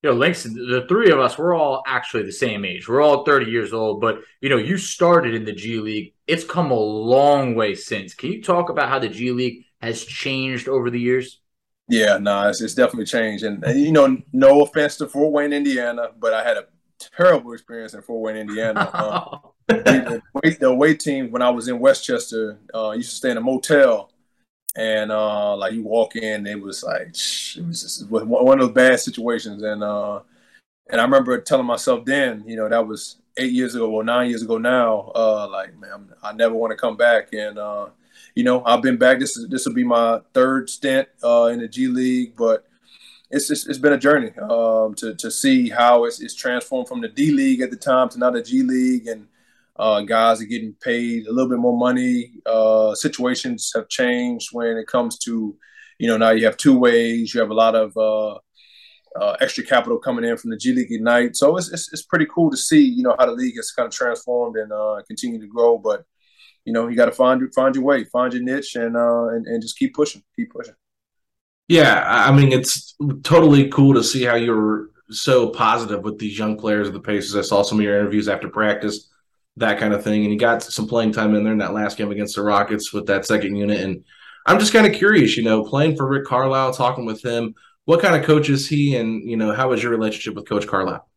Yo, Links, the three of us, we're all actually the same age. We're all 30 years old, but you know, you started in the G League. It's come a long way since. Can you talk about how the G League has changed over the years? Yeah, no, nah, it's, it's, definitely changed. And, and, you know, no offense to Fort Wayne, Indiana, but I had a terrible experience in Fort Wayne, Indiana. [LAUGHS] Um, the, weight, the weight team when I was in Westchester uh, used to stay in a motel, and uh, like you walk in, it was like it was just one of those bad situations, and uh, and I remember telling myself then, you know, that was eight years ago or nine years ago now, uh, like man, I never want to come back, and uh, you know, I've been back. This is this will be my third stint uh, in the G League, but it's just, it's been a journey um, to to see how it's, it's transformed from the D League at the time to now the G League, and uh, guys are getting paid a little bit more money. Uh, situations have changed when it comes to, you know, now you have two ways. You have a lot of uh, uh extra capital coming in from the G League Ignite. So it's, it's, it's pretty cool to see, you know, how the league has kind of transformed and uh, continue to grow. But you know, you got to find find your way, find your niche, and uh, and, and just keep pushing, keep pushing. Yeah, I mean, it's totally cool to see how you're so positive with these young players of the Pacers. I saw some of your interviews after practice that kind of thing. And you got some playing time in there in that last game against the Rockets with that second unit. And I'm just kind of curious, you know, playing for Rick Carlisle, talking with him. What kind of coach is he, and you know, how was your relationship with Coach Carlisle?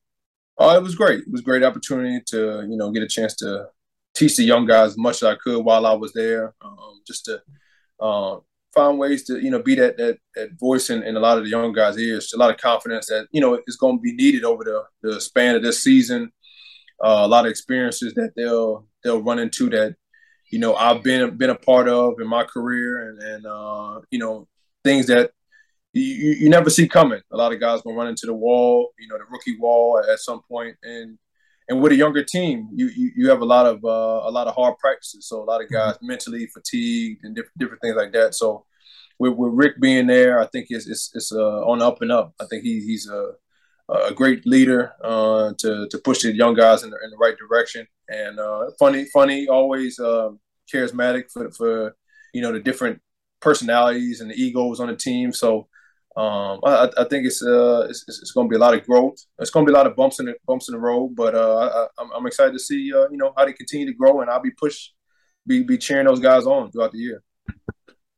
Oh, it was great. It was a great opportunity to you know get a chance to teach the young guys as much as I could while I was there, um, just to uh, find ways to you know be that that, that voice in, in, a lot of the young guys' ears. A lot of confidence that you know is going to be needed over the, the span of this season uh, a lot of experiences that they'll they'll run into that you know I've been been a part of in my career and and uh, you know things that you, you never see coming. A lot of guys gonna run into the wall, you know, the rookie wall at some point, and and with a younger team, you you, you have a lot of uh, a lot of hard practices. So a lot of mm-hmm. guys mm-hmm. mentally fatigued and different different things like that. So with, with Rick being there, I think it's it's, it's uh, on up and up. I think he, he's a a great leader uh, to to push the young guys in the, in the right direction. And uh, funny, funny, always um, charismatic for for you know the different personalities and the egos on the team. So um, I, I, think it's, uh, it's, it's going to be a lot of growth. It's going to be a lot of bumps in the bumps in the road, but uh, I, am excited to see uh, you know how they continue to grow, and I'll be push be be cheering those guys on throughout the year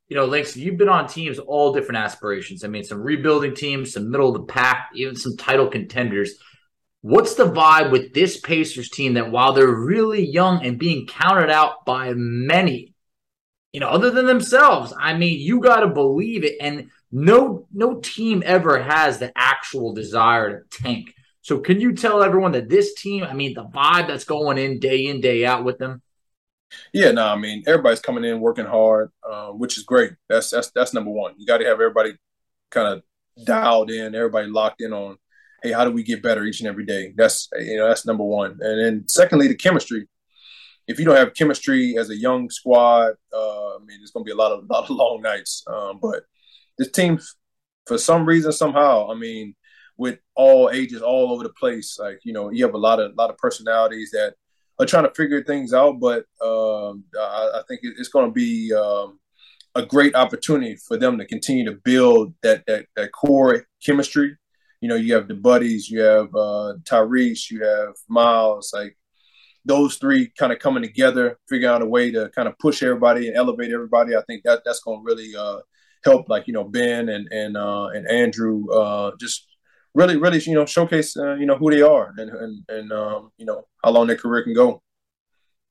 you know, Links, you've been on teams all different aspirations. I mean, some rebuilding teams, some middle of the pack, even some title contenders. What's the vibe with this Pacers team that while they're really young and being counted out by many, you know, other than themselves, I mean, you got to believe it. And no, no team ever has the actual desire to tank. So, can you tell everyone that this team, I mean, the vibe that's going in day in, day out with them, yeah, no, I mean everybody's coming in working hard, um, which is great. That's that's that's number one. You got to have everybody kind of dialed in, everybody locked in on, hey, how do we get better each and every day? That's you know that's number one. And then secondly, the chemistry. If you don't have chemistry as a young squad, uh, I mean, it's going to be a lot of lot of long nights. Um, but this team, for some reason, somehow, I mean, with all ages, all over the place, like you know, you have a lot of lot of personalities that are trying to figure things out. But um, I, I, think it's going to be um, a great opportunity for them to continue to build that that, that core chemistry. You know, you have the buddies, you have uh, Tyrese, you have Miles, like those three kind of coming together, figuring out a way to kind of push everybody and elevate everybody. I think that that's going to really uh, help, like you know, Ben and and uh, and Andrew uh, just really, really, you know, showcase, uh, you know, who they are and and and um, you know how long their career can go.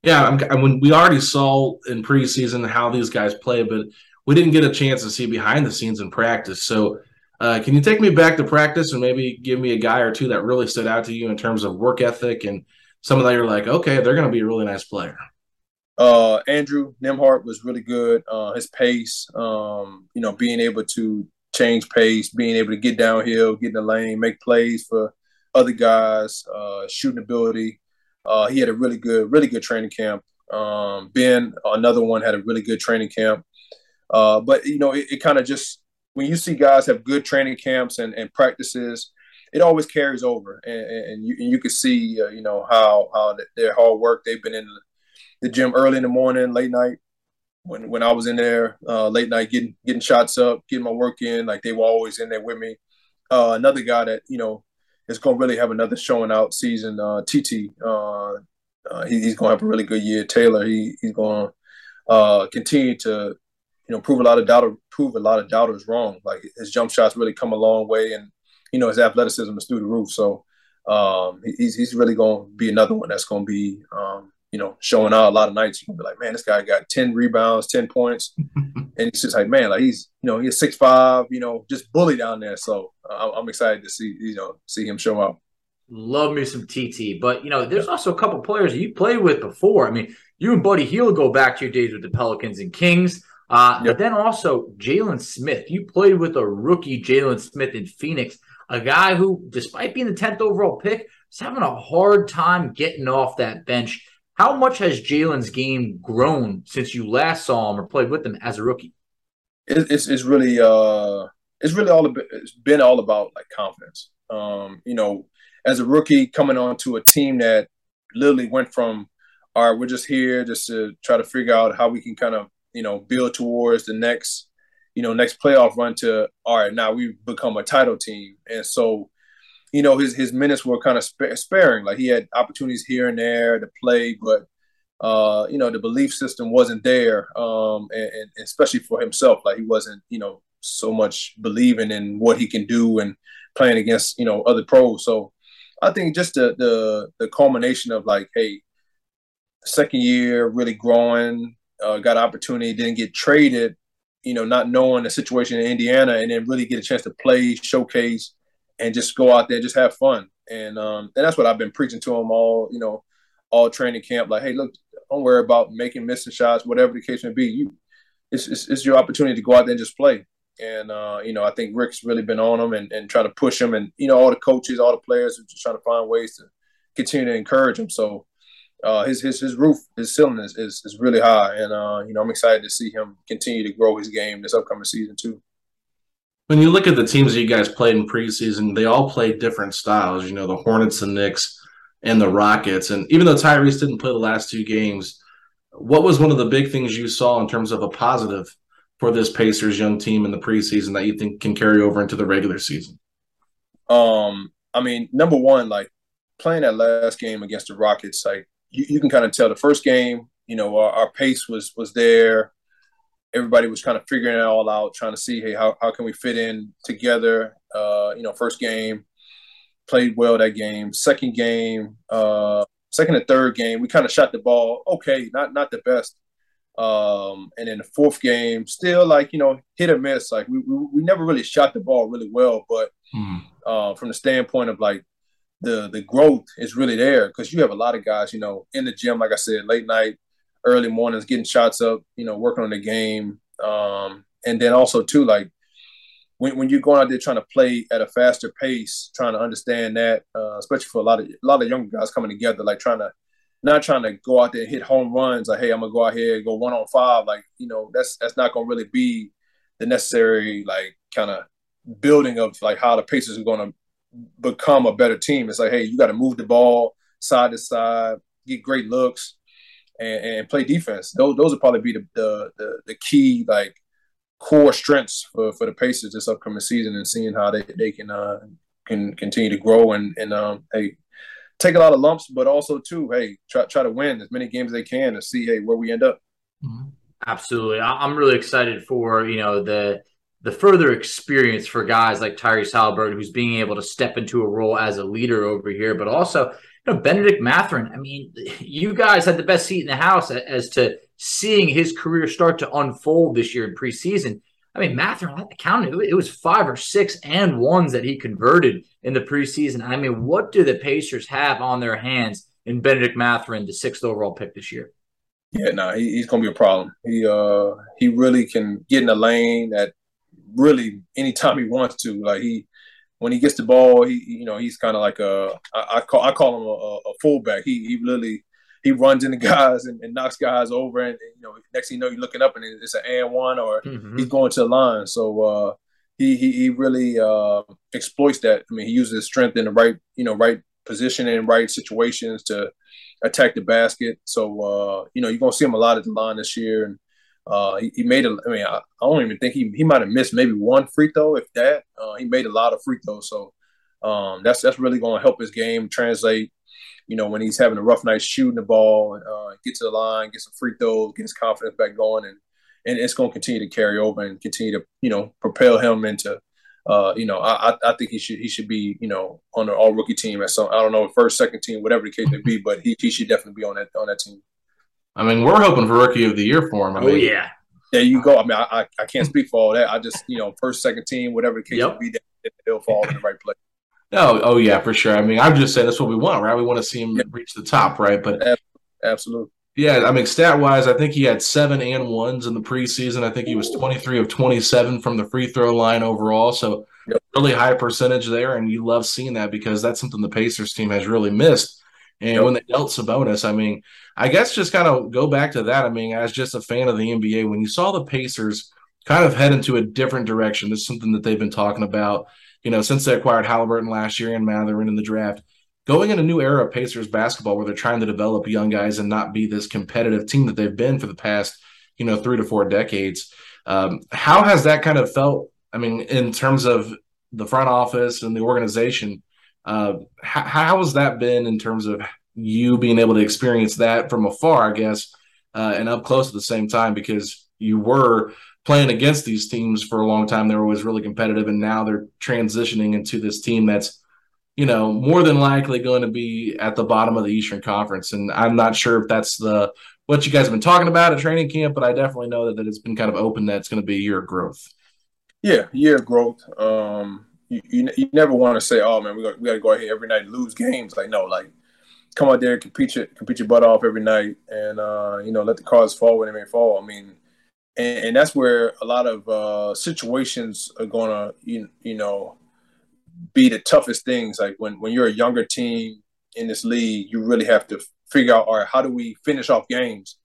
Yeah, I mean, we already saw in preseason how these guys play, but we didn't get a chance to see behind the scenes in practice. So, uh, can you take me back to practice and maybe give me a guy or two that really stood out to you in terms of work ethic and some of that you're like, okay, they're going to be a really nice player? Uh, Andrew Nembhard was really good. Uh, his pace, um, you know, being able to change pace, being able to get downhill, get in the lane, make plays for other guys, uh, shooting ability. Uh, he had a really good, really good training camp. Um, ben, another one, had a really good training camp. Uh, but you know, it, it kind of just when you see guys have good training camps and, and practices, it always carries over, and, and you and you can see, uh, you know, how how their hard work. They've been in the gym early in the morning, late night. When when I was in there, uh, late night, getting getting shots up, getting my work in, like they were always in there with me. Uh, another guy that you know is going to really have another showing out season. Uh, TT, uh, uh, he, he's going to have a really good year. Taylor, he, he's going to uh, continue to you know prove a lot of doubter prove a lot of doubters wrong. Like his jump shots really come a long way, and you know his athleticism is through the roof. So um, he's he's really going to be another one that's going to be um, you know showing out a lot of nights. Going to be like, man, this guy got ten rebounds, ten points, [LAUGHS] and it's just like, man, like he's you know he's six five, you know, just bully down there. So uh, I'm excited to see you know see him show out. Love me some TT, but you know, there's also a couple players you played with before. I mean, you and Buddy Hield go back to your days with the Pelicans and Kings. Uh, yep. But then also Jalen Smith. You played with a rookie Jalen Smith in Phoenix, a guy who, despite being the 10th overall pick, is having a hard time getting off that bench. How much has Jalen's game grown since you last saw him or played with him as a rookie? It's it's really uh it's really all about, it's been all about like confidence. Um, you know, as a rookie coming on to a team that literally went from all right, we're just here just to try to figure out how we can kind of you know build towards the next you know next playoff run to all right now we've become a title team and so you know his his minutes were kind of sp- sparing. Like he had opportunities here and there to play but uh you know the belief system wasn't there um and, and especially for himself. Like he wasn't you know so much believing in what he can do and playing against you know other pros. So I think just the the the culmination of like, hey, second year really growing, uh, got opportunity, didn't get traded, you know, not knowing the situation in Indiana, and then really get a chance to play, showcase, and just go out there, just have fun. And um, and that's what I've been preaching to them all, you know, all training camp. Like, hey, look, don't worry about making missing shots, whatever the case may be. You, it's, it's, it's your opportunity to go out there and just play. And uh, you know, I think Rick's really been on him and, and trying to push him, and you know, all the coaches, all the players are just trying to find ways to continue to encourage him. So uh, his his his roof, his ceiling is, is, is really high, and uh, you know, I'm excited to see him continue to grow his game this upcoming season too. When you look at the teams that you guys played in preseason, they all played different styles. You know, the Hornets and Knicks and the Rockets, and even though Tyrese didn't play the last two games, what was one of the big things you saw in terms of a positive for this Pacers young team in the preseason that you think can carry over into the regular season? Um, I mean, number one, like playing that last game against the Rockets, like you, you can kind of tell the first game, you know, our, our, pace was was there. Everybody was kind of figuring it all out, trying to see, hey, how, how can we fit in together? Uh, you know, first game, played well that game. Second game, uh, second and third game, we kind of shot the ball okay, not not the best, um, and then the fourth game, still like you know hit or miss. Like we we, we never really shot the ball really well, but mm. uh, from the standpoint of like the the growth is really there because you have a lot of guys, you know, in the gym. Like I said, late night, early mornings, getting shots up, you know, working on the game, um, and then also too like when, when you're going out there trying to play at a faster pace, trying to understand that, uh, especially for a lot of a lot of young guys coming together, like trying to not trying to go out there and hit home runs like, hey, I'm gonna go out here and go one on five. Like, you know, that's that's not gonna really be the necessary like kind of building of like how the Pacers are gonna become a better team. It's like, hey, you got to move the ball side to side, get great looks, and, and play defense. Those those will probably be the, the the, the key like core strengths for, for the Pacers this upcoming season, and seeing how they they can uh, can continue to grow and and um, hey take a lot of lumps, but also too, hey, try try to win as many games as they can to see hey where we end up. Mm-hmm. Absolutely, I'm really excited for you know the the further experience for guys like Tyrese Haliburton, who's being able to step into a role as a leader over here, but also know Bennedict Mathurin, I mean, you guys had the best seat in the house as to seeing his career start to unfold this year in preseason. I mean, Mathurin, I counted it was five or six and ones that he converted in the preseason. I mean, what do the Pacers have on their hands in Bennedict Mathurin, the sixth overall pick this year? Yeah, no, he, he's gonna be a problem. He uh he really can get in the lane at really anytime he wants to. Like he when he gets the ball, he you know he's kind of like a I, I call I call him a, a fullback. He he really he runs into [LAUGHS] guys and, and knocks guys over, and, and, you know next thing you know you're looking up and it's an and one or mm-hmm. he's going to the line. So uh, he he he really uh, exploits that. I mean, he uses his strength in the right you know right position and right situations to attack the basket. So uh, you know you're gonna see him a lot at the line this year, and uh, he, he, made a. I mean, I, I, don't even think he he might have missed maybe one free throw, if that. Uh, he made a lot of free throws, so um, that's that's really going to help his game translate. You know, when he's having a rough night shooting the ball, uh, get to the line, get some free throws, get his confidence back going, and and it's going to continue to carry over and continue to you know propel him into. Uh, you know, I, I think he should he should be you know on the all rookie team at some I don't know first second team whatever the case may be, but he, he should definitely be on that on that team. I mean, we're hoping for rookie of the year for him. I oh mean, yeah, there you go. I mean, I, I, I can't speak for all that. I just you know first second team whatever the case yep. may be, they'll fall in the right place. Oh, oh yeah, for sure. I mean, I'm just saying that's what we want, right? We want to see him yeah. reach the top, right? But absolutely. Yeah, I mean, stat wise, I think he had seven and ones in the preseason. I think he was 23 of 27 from the free throw line overall. So, yep. really high percentage there. And you love seeing that because that's something the Pacers team has really missed. And when they dealt Sabonis, I mean, I guess just kind of go back to that. I mean, as just a fan of the NBA, when you saw the Pacers kind of head into a different direction, this is something that they've been talking about, you know, since they acquired Haliburton last year and Mathurin in the draft going in a new era of Pacers basketball where they're trying to develop young guys and not be this competitive team that they've been for the past, you know, three to four decades. Um, how has that kind of felt? I mean, in terms of the front office and the organization, uh, how, how has that been in terms of you being able to experience that from afar, I guess, uh, and up close at the same time because you were playing against these teams for a long time. They were always really competitive, and now they're transitioning into this team that's you know, more than likely going to be at the bottom of the Eastern Conference. And I'm not sure if that's the what you guys have been talking about at training camp, but I definitely know that, that it's been kind of open that it's going to be a year of growth. Yeah, year of growth. Um, you, you, you never want to say, "Oh man, we got we got to go out here every night and lose games." Like no, like come out there, compete your compete your butt off every night, and uh, you know let the cards fall when they may fall. I mean, and, and that's where a lot of uh, situations are gonna you you know be the toughest things. Like when when you're a younger team in this league, you really have to figure out, all right, how do we finish off games?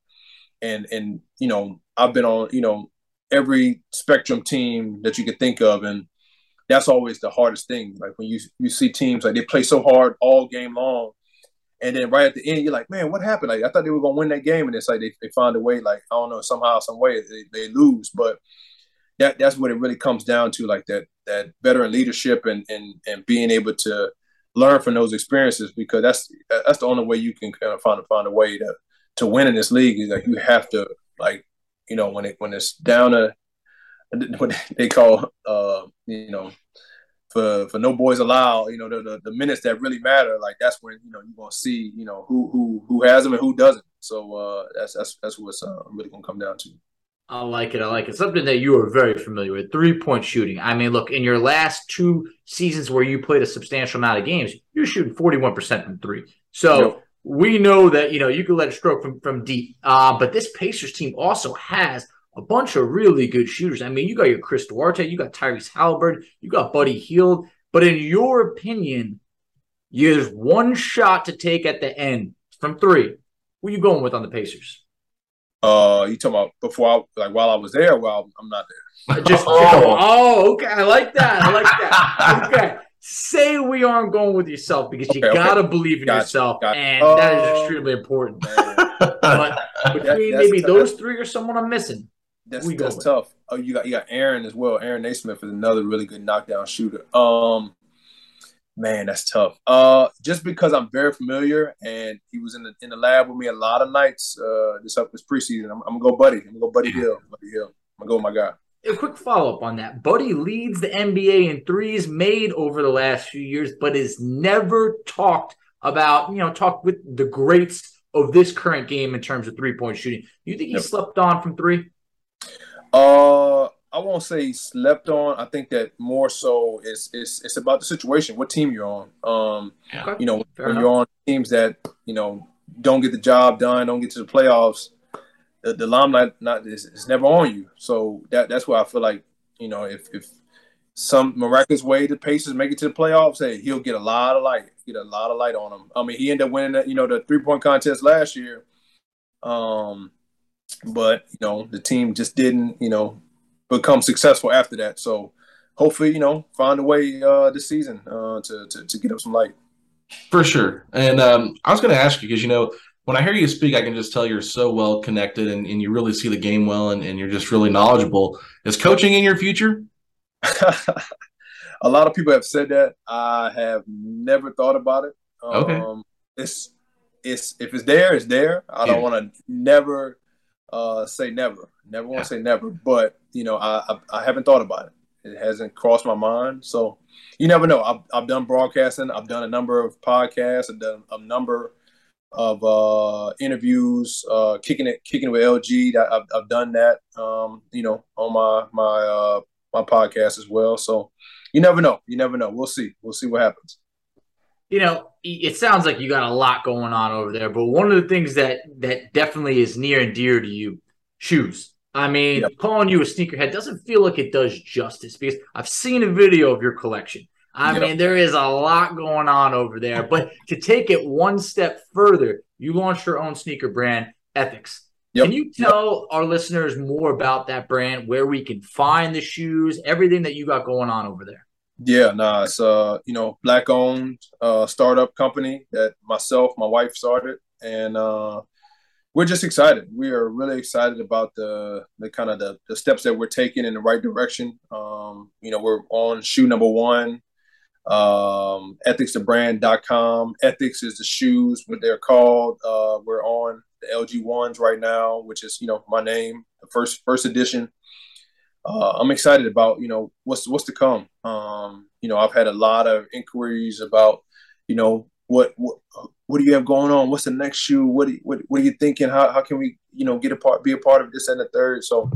And and you know, I've been on you know every spectrum team that you could think of, and that's always the hardest thing. Like when you you see teams like they play so hard all game long, and then right at the end you're like, man, what happened? Like I thought they were gonna win that game, and it's like they, they find a way. Like I don't know, somehow, some way they, they lose, but that that's what it really comes down to, like that that veteran leadership and and and being able to learn from those experiences because that's that's the only way you can kind of find find a way to to win in this league is like you have to like you know when it when it's down to what [LAUGHS] they call uh you know for for no boys allowed you know the, the, the minutes that really matter like that's when you know you're gonna see you know who who who has them and who doesn't so uh that's that's that's what's uh, really gonna come down to I like it. I like it. Something that you are very familiar with three point shooting. I mean, look, in your last two seasons where you played a substantial amount of games, you're shooting 41% from three. So yep. we know that, you know, you can let it stroke from, from deep. Uh, but this Pacers team also has a bunch of really good shooters. I mean, you got your Chris Duarte, you got Tyrese Haliburton, you got Buddy Hield. But in your opinion, there's one shot to take at the end from three. Who are you going with on the Pacers? Uh, you talking about before I like while I was there? Well, I'm not there. Just [LAUGHS] oh. oh, okay. I like that. I like that. okay. Say we aren't going with yourself because you okay, gotta okay. believe in gotcha, yourself, gotcha. and uh, that is oh. extremely important. [LAUGHS] but between that, maybe those three or someone I'm missing, that's, that's tough. Oh, you got you got Aaron as well. Aaron Nesmith is another really good knockdown shooter. Um, Man, that's tough. Uh, just because I'm very familiar, and he was in the in the lab with me a lot of nights. Uh, this up this preseason. I'm, I'm, gonna go, Buddy. I'm gonna go, Buddy Hield. Buddy Hield. I'm gonna go, my guy. A quick follow up on that. Buddy leads the NBA in threes made over the last few years, but is never talked about. You know, talked with the greats of this current game in terms of three point shooting. You think he yep. slept on from three? Uh, I won't say slept on. I think that more so is it's it's about the situation, what team you're on. Um, okay. you know, Fair when enough. you're on teams that you know don't get the job done, don't get to the playoffs. the, the limelight not is, is never on you. So that that's why I feel like you know if if some miraculous way the Pacers make it to the playoffs, hey, he'll get a lot of light, get a lot of light on him. I mean, he ended up winning, the, you know, the three point contest last year, um, but you know the team just didn't, you know, become successful after that. So hopefully, you know, find a way uh, this season uh, to, to to get up some light. For sure. And um, I was going to ask you because you know when I hear you speak, I can just tell you're so well connected and, and you really see the game well and, and you're just really knowledgeable. Is coaching in your future? [LAUGHS] a lot of people have said that. I have never thought about it. Okay. Um, it's it's if it's there, it's there. I don't want to never uh, say never. Never want to say never. But you know, I, I I haven't thought about it. It hasn't crossed my mind. So you never know. I've I've done broadcasting. I've done a number of podcasts. I've done a number of uh, interviews, uh, kicking it, kicking it with LG. That I've, I've done that, um, you know, on my my uh, my podcast as well. So you never know. You never know. We'll see. We'll see what happens. You know, it sounds like you got a lot going on over there, but one of the things that that definitely is near and dear to you, shoes. I mean, Yep. calling you a sneakerhead doesn't feel like it does justice because I've seen a video of your collection. I Yep. mean, there is a lot going on over there. But to take it one step further, you launched your own sneaker brand, Ethics. Yep. Can you tell our listeners more about that brand, where we can find the shoes, everything that you got going on over there? Yeah, nah, it's uh, you know, black owned uh startup company that myself, my wife started, and uh we're just excited. We are really excited about the the kind of the, the steps that we're taking in the right direction. Um, you know, we're on shoe number one, um, ethicsthebrand.com. Ethics is the shoes, what they're called. Uh, we're on the LG ones right now, which is, you know, my name, the first first edition uh, I'm excited about you know what's what's to come. Um, you know, I've had a lot of inquiries about you know what what what do you have going on? What's the next shoe? What what what are you thinking? How how can we you know get a part be a part of this and the third? So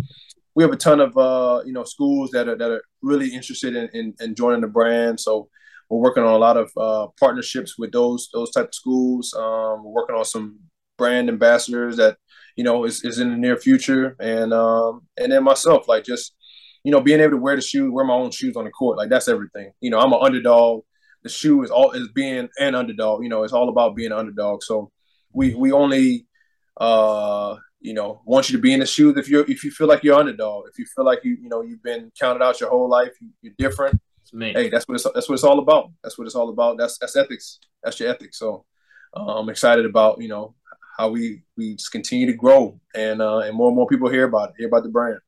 we have a ton of uh, you know schools that are that are really interested in, in, in joining the brand. So we're working on a lot of uh, partnerships with those those type of schools. Um, we're working on some brand ambassadors that you know is, is in the near future, and um, and then myself like just you know being able to wear the shoes, wear my own shoes on the court, like that's everything. You know, I'm an underdog. The shoe is all is being an underdog. You know, it's all about being an underdog. So we we only uh you know want you to be in the shoes if you are if you feel like you're underdog if you feel like you you know you've been counted out your whole life you, you're different me. hey that's what it's that's what it's all about that's what it's all about that's that's ethics that's your ethics so uh, i'm excited about you know how we we just continue to grow and uh and more and more people hear about it hear about the brand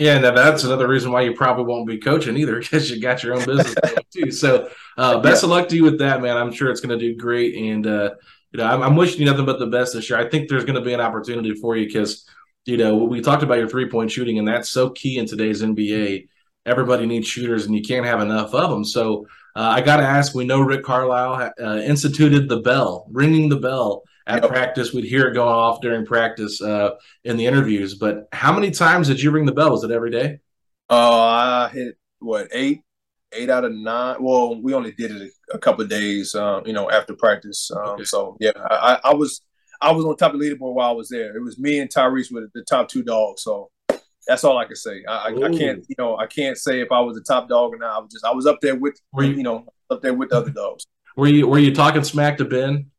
Yeah, and that's another reason why you probably won't be coaching either, [LAUGHS] because you got your own business too. So, uh, best of luck to you with that, man. I'm sure it's going to do great, and uh, you know, I'm, I'm wishing you nothing but the best this year. I think there's going to be an opportunity for you because, you know, we talked about your three point shooting, and that's so key in today's NBA. Everybody needs shooters, and you can't have enough of them. So, uh, I got to ask. We know Rick Carlisle uh, instituted the bell, ringing the bell at Yep. practice. We'd hear it going off during practice uh, in the interviews. But how many times did you ring the bell? Was it every day? uh i hit what eight eight out of nine well we only did it a, couple of days um you know after practice um Okay. so yeah I, I was i was on top of the leaderboard while i was there it was me and tyrese with the top two dogs so that's all I can say. I, I, I can't, you know, I can't say if I was the top dog or not. I was just, I was up there with, you- you know, up there with the other dogs. Were you were you talking smack to Ben?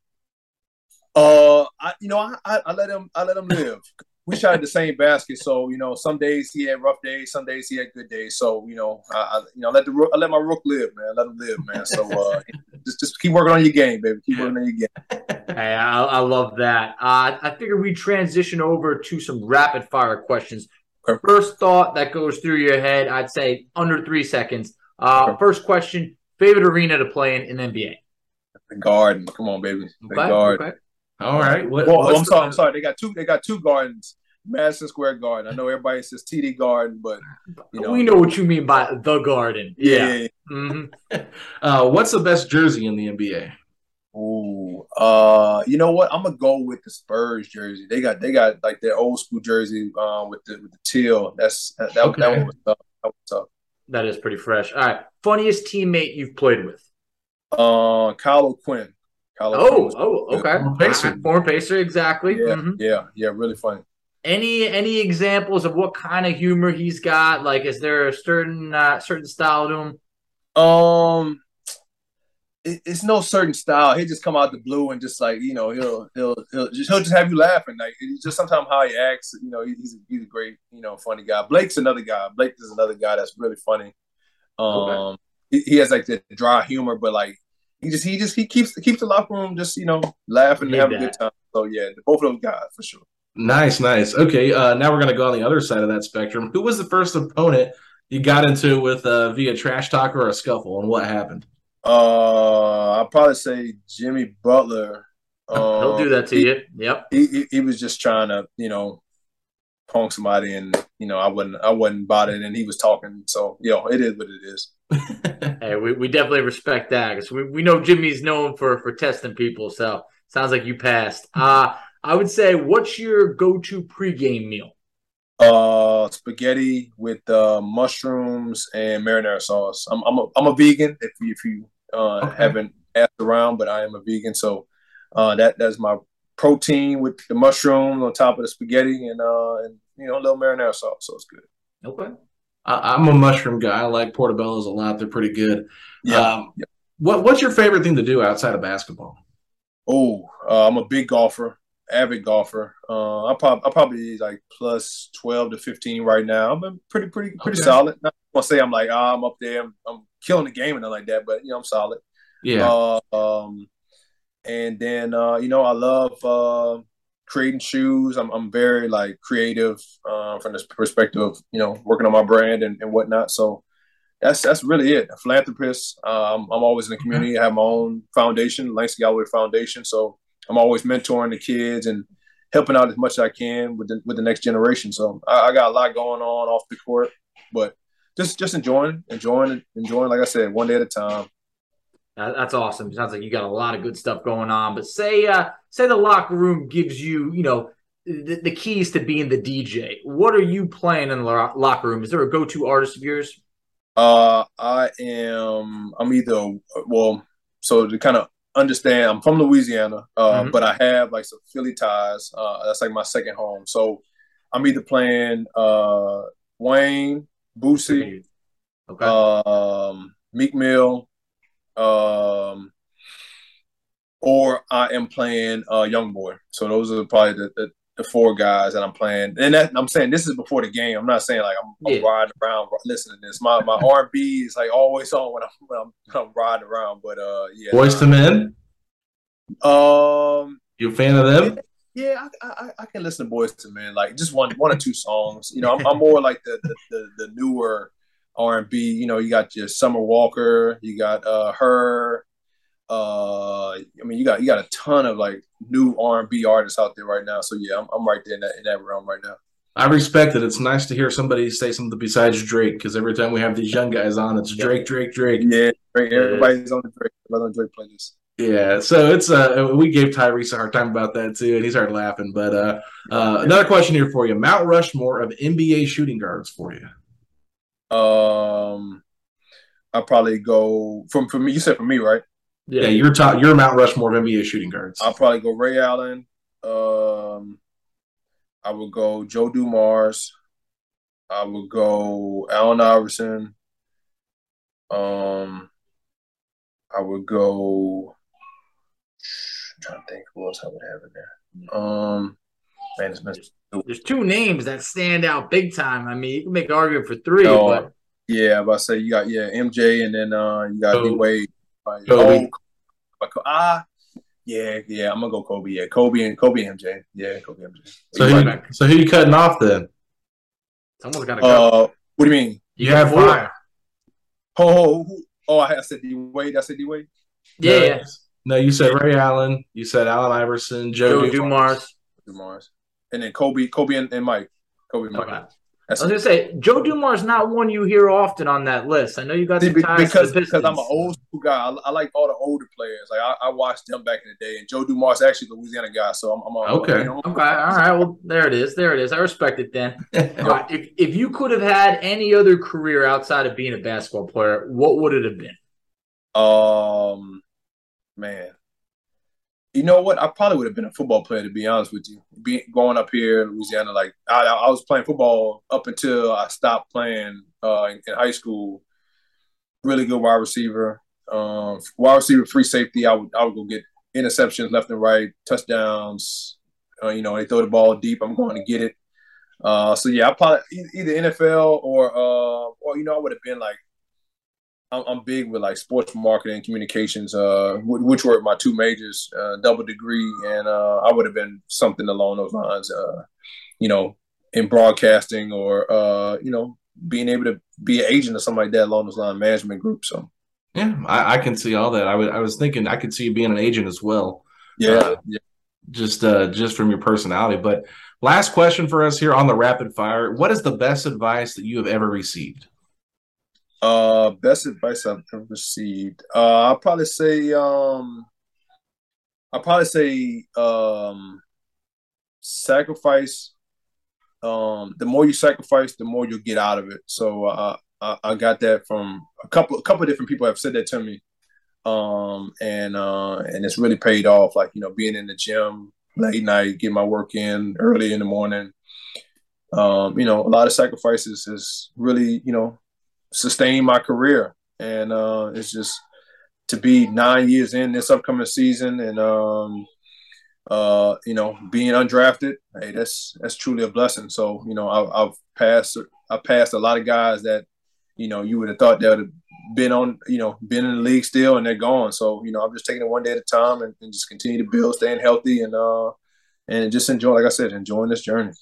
Uh, I, you know, I, I, I let him, I let him live. We shot at the same basket, so you know, some days he had rough days, some days he had good days. So you know, I, I you know, let the I let my rook live, man. Let him live, man. So uh, [LAUGHS] just, just keep working on your game, baby. Keep working on your game. Hey, I, I love that. Uh, I figured we transition over to some rapid fire questions. Okay. First thought that goes through your head, I'd say under three seconds. Uh, Okay. First question: favorite arena to play in in NBA? The Garden, come on, baby. The Okay, Garden. Okay. All right. What, Well, I'm the- sorry, I'm sorry. They got two. They got two gardens. Madison Square Garden. I know everybody says TD Garden, but you know, we know what you mean by the Garden. yeah. Yeah. hmm [LAUGHS] Uh, what's the best jersey in the NBA? Ooh, uh, you know what? I'm gonna go with the Spurs jersey. They got they got like their old school jersey um with the with the teal. That's that that, Okay. that one was tough. That was tough. That is pretty fresh. All right. Funniest teammate you've played with? Uh, Kyle O'Quinn. Kyle Oh, was- oh, okay. Former Pacer. Former Pacer, exactly. yeah, Mhm. yeah, yeah, really funny. Any any examples of what kind of humor he's got? Like, is there a certain uh, certain style to him? Um, it, it's no certain style. He just come out the blue and just like you know he'll he'll he'll just he'll just have you laughing. Like it's just sometimes how he acts. You know, he, he's a, he's a great you know funny guy. Blake's another guy. Blake is another guy that's really funny. Um, Okay. he, he has like the dry humor, but like he just he just he keeps keeps the locker room just you know laughing and having a good time. So yeah, both of those guys for sure. Nice, nice. Okay, uh, now we're gonna go on the other side of that spectrum. Who was the first opponent you got into with uh, via trash talk or a scuffle, and what happened? Uh, I'll probably say Jimmy Butler. [LAUGHS] He'll Um, do that to he- you. Yep. he, he he was just trying to you know punk somebody and you know I wasn't I wasn't about it and he was talking so you know it is what it is [LAUGHS] Hey, we, we definitely respect that because we, we know Jimmy's known for for testing people. So sounds like you passed. Uh I would say, what's your go to pregame meal? uh spaghetti with uh mushrooms and marinara sauce I'm I'm a, I'm a vegan if you if you uh Okay. haven't asked around but I am a vegan so uh that that's my protein with the mushrooms on top of the spaghetti and uh and you know a little marinara sauce so it's good Okay. I- I'm a mushroom guy. I like portobellos a lot. They're pretty good. yeah Um, what What's your favorite thing to do outside of basketball? Oh, uh, I'm a big golfer, avid golfer. Uh, I probably I probably like plus twelve to fifteen right now. I'm pretty pretty pretty Okay. solid. Not gonna say I'm like ah, I'm up there. I'm, I'm killing the game and nothing like that, but you know I'm solid. Yeah. Uh, um, and then uh, you know I love uh, creating shoes. I'm I'm very like creative uh, from this perspective of you know working on my brand and, and whatnot. So that's that's really it. A philanthropist. Um, I'm always in the community. I have my own foundation, Langston Galloway Foundation. So I'm always mentoring the kids and helping out as much as I can with the with the next generation. So I, I got a lot going on off the court, but just just enjoying, enjoying, enjoying. Like I said, one day at a time. That- That's awesome. Sounds like you got a lot of good stuff going on. But say, uh, say the locker room gives you, you know, the, the keys to being the DJ. What are you playing in the lo- locker room? Is there a go-to artist of yours? Uh, I am. I'm either well. So to kind of understand, I'm from Louisiana, uh, Mhm. but I have like some Philly ties. Uh, that's like my second home. So I'm either playing uh Wayne, Boosie, Okay. um, Meek Mill, um, or I am playing uh Young Boy. So those are probably the, the, the four guys that I'm playing. And that, I'm saying this is before the game. I'm not saying like I'm, I'm riding around listening to this. My my [LAUGHS] R and B is like always on when I'm when I'm, when I'm riding around. But uh, yeah. Boyz II Men. Um, You a fan of them? yeah, I, I I can listen to Boyz II Men like just one one or two songs. You know, I'm, I'm more like the the, the, the newer R and B. You know, you got your Summer Walker, you got uh her. Uh, I mean, you got you got a ton of like new R and B artists out there right now. So yeah, I'm, I'm right there in that in that realm right now. I respect it. It's nice to hear somebody say something besides Drake because every time we have these young guys on, it's Drake, Drake, Drake. Yeah, Drake, everybody's on the Drake, everybody's on Drake playlist. Yeah, so it's uh we gave Tyrese a hard time about that too, and he started laughing. But uh, uh another question here for you: Mount Rushmore of NBA shooting guards for you. Um, I probably go from for me. You said for me, right? Yeah, you're top. You're Mount Rushmore of NBA shooting guards. I'll probably go Ray Allen. Um, I would go Joe Dumars. I would go Allen Iverson. Um, I would go. I'm trying to think who else I would have in there. Um, man, it's been There's two names that stand out big time. I mean, you can make an argument for three, No. but yeah. But I say you got yeah MJ and then uh you got D Kobe. Wade. Kobe. Oh, ah, yeah, yeah. I'm gonna go Kobe. Yeah, Kobe and Kobe MJ. Yeah, Kobe MJ. So who, so who you cutting off then? someone's got to go. Uh, what do you mean? You have four. five. Oh, oh, oh, I I said D Wade. I said D Wade. Yeah, No, yeah. No, you said Ray Allen. You said Allen Iverson, Joe, Joe Dumars. Dumars, and then Kobe, Kobe and, and Mike. Kobe and Mike. Okay. I was gonna say Joe Dumars is not one you hear often on that list. I know you got See, some ties because because I'm an old school guy. I, I like all the older players. Like I, I watched them back in the day, and Joe Dumars actually a Louisiana guy. So I'm, I'm a, Okay. You know, Okay, all right. Well, there it is. There it is. I respect it then. [LAUGHS] Right. If, if you could have had any other career outside of being a basketball player, what would it have been? Um, man, you know what? I probably would have been a football player to be honest with you. Being going up here in Louisiana, like I, I was playing football up until I stopped playing uh, in, in, high school. Really good wide receiver, um, wide receiver, free safety. I would I would go get interceptions left and right, touchdowns. Uh, you know, they throw the ball deep. I'm going to get it. Uh, so yeah, I probably either NFL or uh, or you know, I would have been like I'm, big with like sports marketing communications, uh, which were my two majors, uh, double degree, and uh, I would have been something along those lines, uh, you know, in broadcasting or uh, you know, being able to be an agent or something like that along those lines, management group. So, yeah, I, I can see all that. I was I was thinking I could see you being an agent as well. Yeah, uh, yeah. just just from your personality. But last question for us here on the rapid fire: What is the best advice that you have ever received? Uh, best advice I've ever received. Uh, I'll probably say, um, I'll probably say, um, sacrifice. Um, the more you sacrifice, the more you'll get out of it. So uh, I, I got that from a couple, a couple different people have said that to me, um, and uh, and it's really paid off. Like you know, being in the gym late night, getting my work in early in the morning. Um, you know, a lot of sacrifices is really, you know, sustain my career. And uh, it's just to be nine years in this upcoming season and um, uh, you know being undrafted. Hey, that's that's truly a blessing. So you know I've, I've passed I passed a lot of guys that you know you would have thought they would have been on you know been in the league still and they're gone. So you know I'm just taking it one day at a time and, and just continue to build, staying healthy and uh and just enjoy like I said enjoying this journey.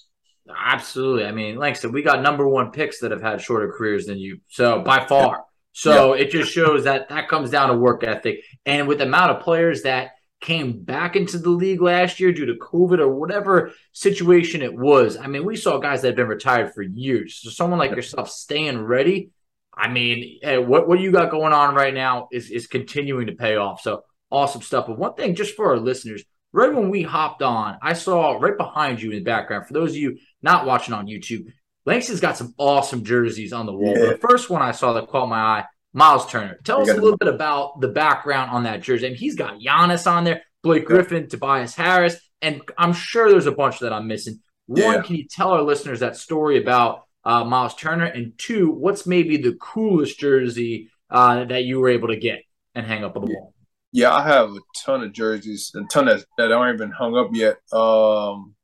Absolutely. I mean, like I said, we got number one picks that have had shorter careers than you. So by far. So it just shows that that comes down to work ethic. And with the amount of players that came back into the league last year due to COVID or whatever situation it was, I mean, we saw guys that have been retired for years. So someone like yourself staying ready, I mean, hey, what, what you got going on right now is, is continuing to pay off. So awesome stuff. But one thing, just for our listeners, right when we hopped on, I saw right behind you in the background, for those of you not watching on YouTube, Langston's got some awesome jerseys on the wall. Yeah. The first one I saw that caught my eye, Miles Turner. Tell us a little bit about the background on that jersey. I mean, he's got Giannis on there, Blake Griffin, yeah. Tobias Harris, and I'm sure there's a bunch that I'm missing. One, yeah. can you tell our listeners that story about uh, Miles Turner? And two, what's maybe the coolest jersey uh, that you were able to get and hang up on the wall? Yeah, I have a ton of jerseys, a ton that, that aren't even hung up yet. Um,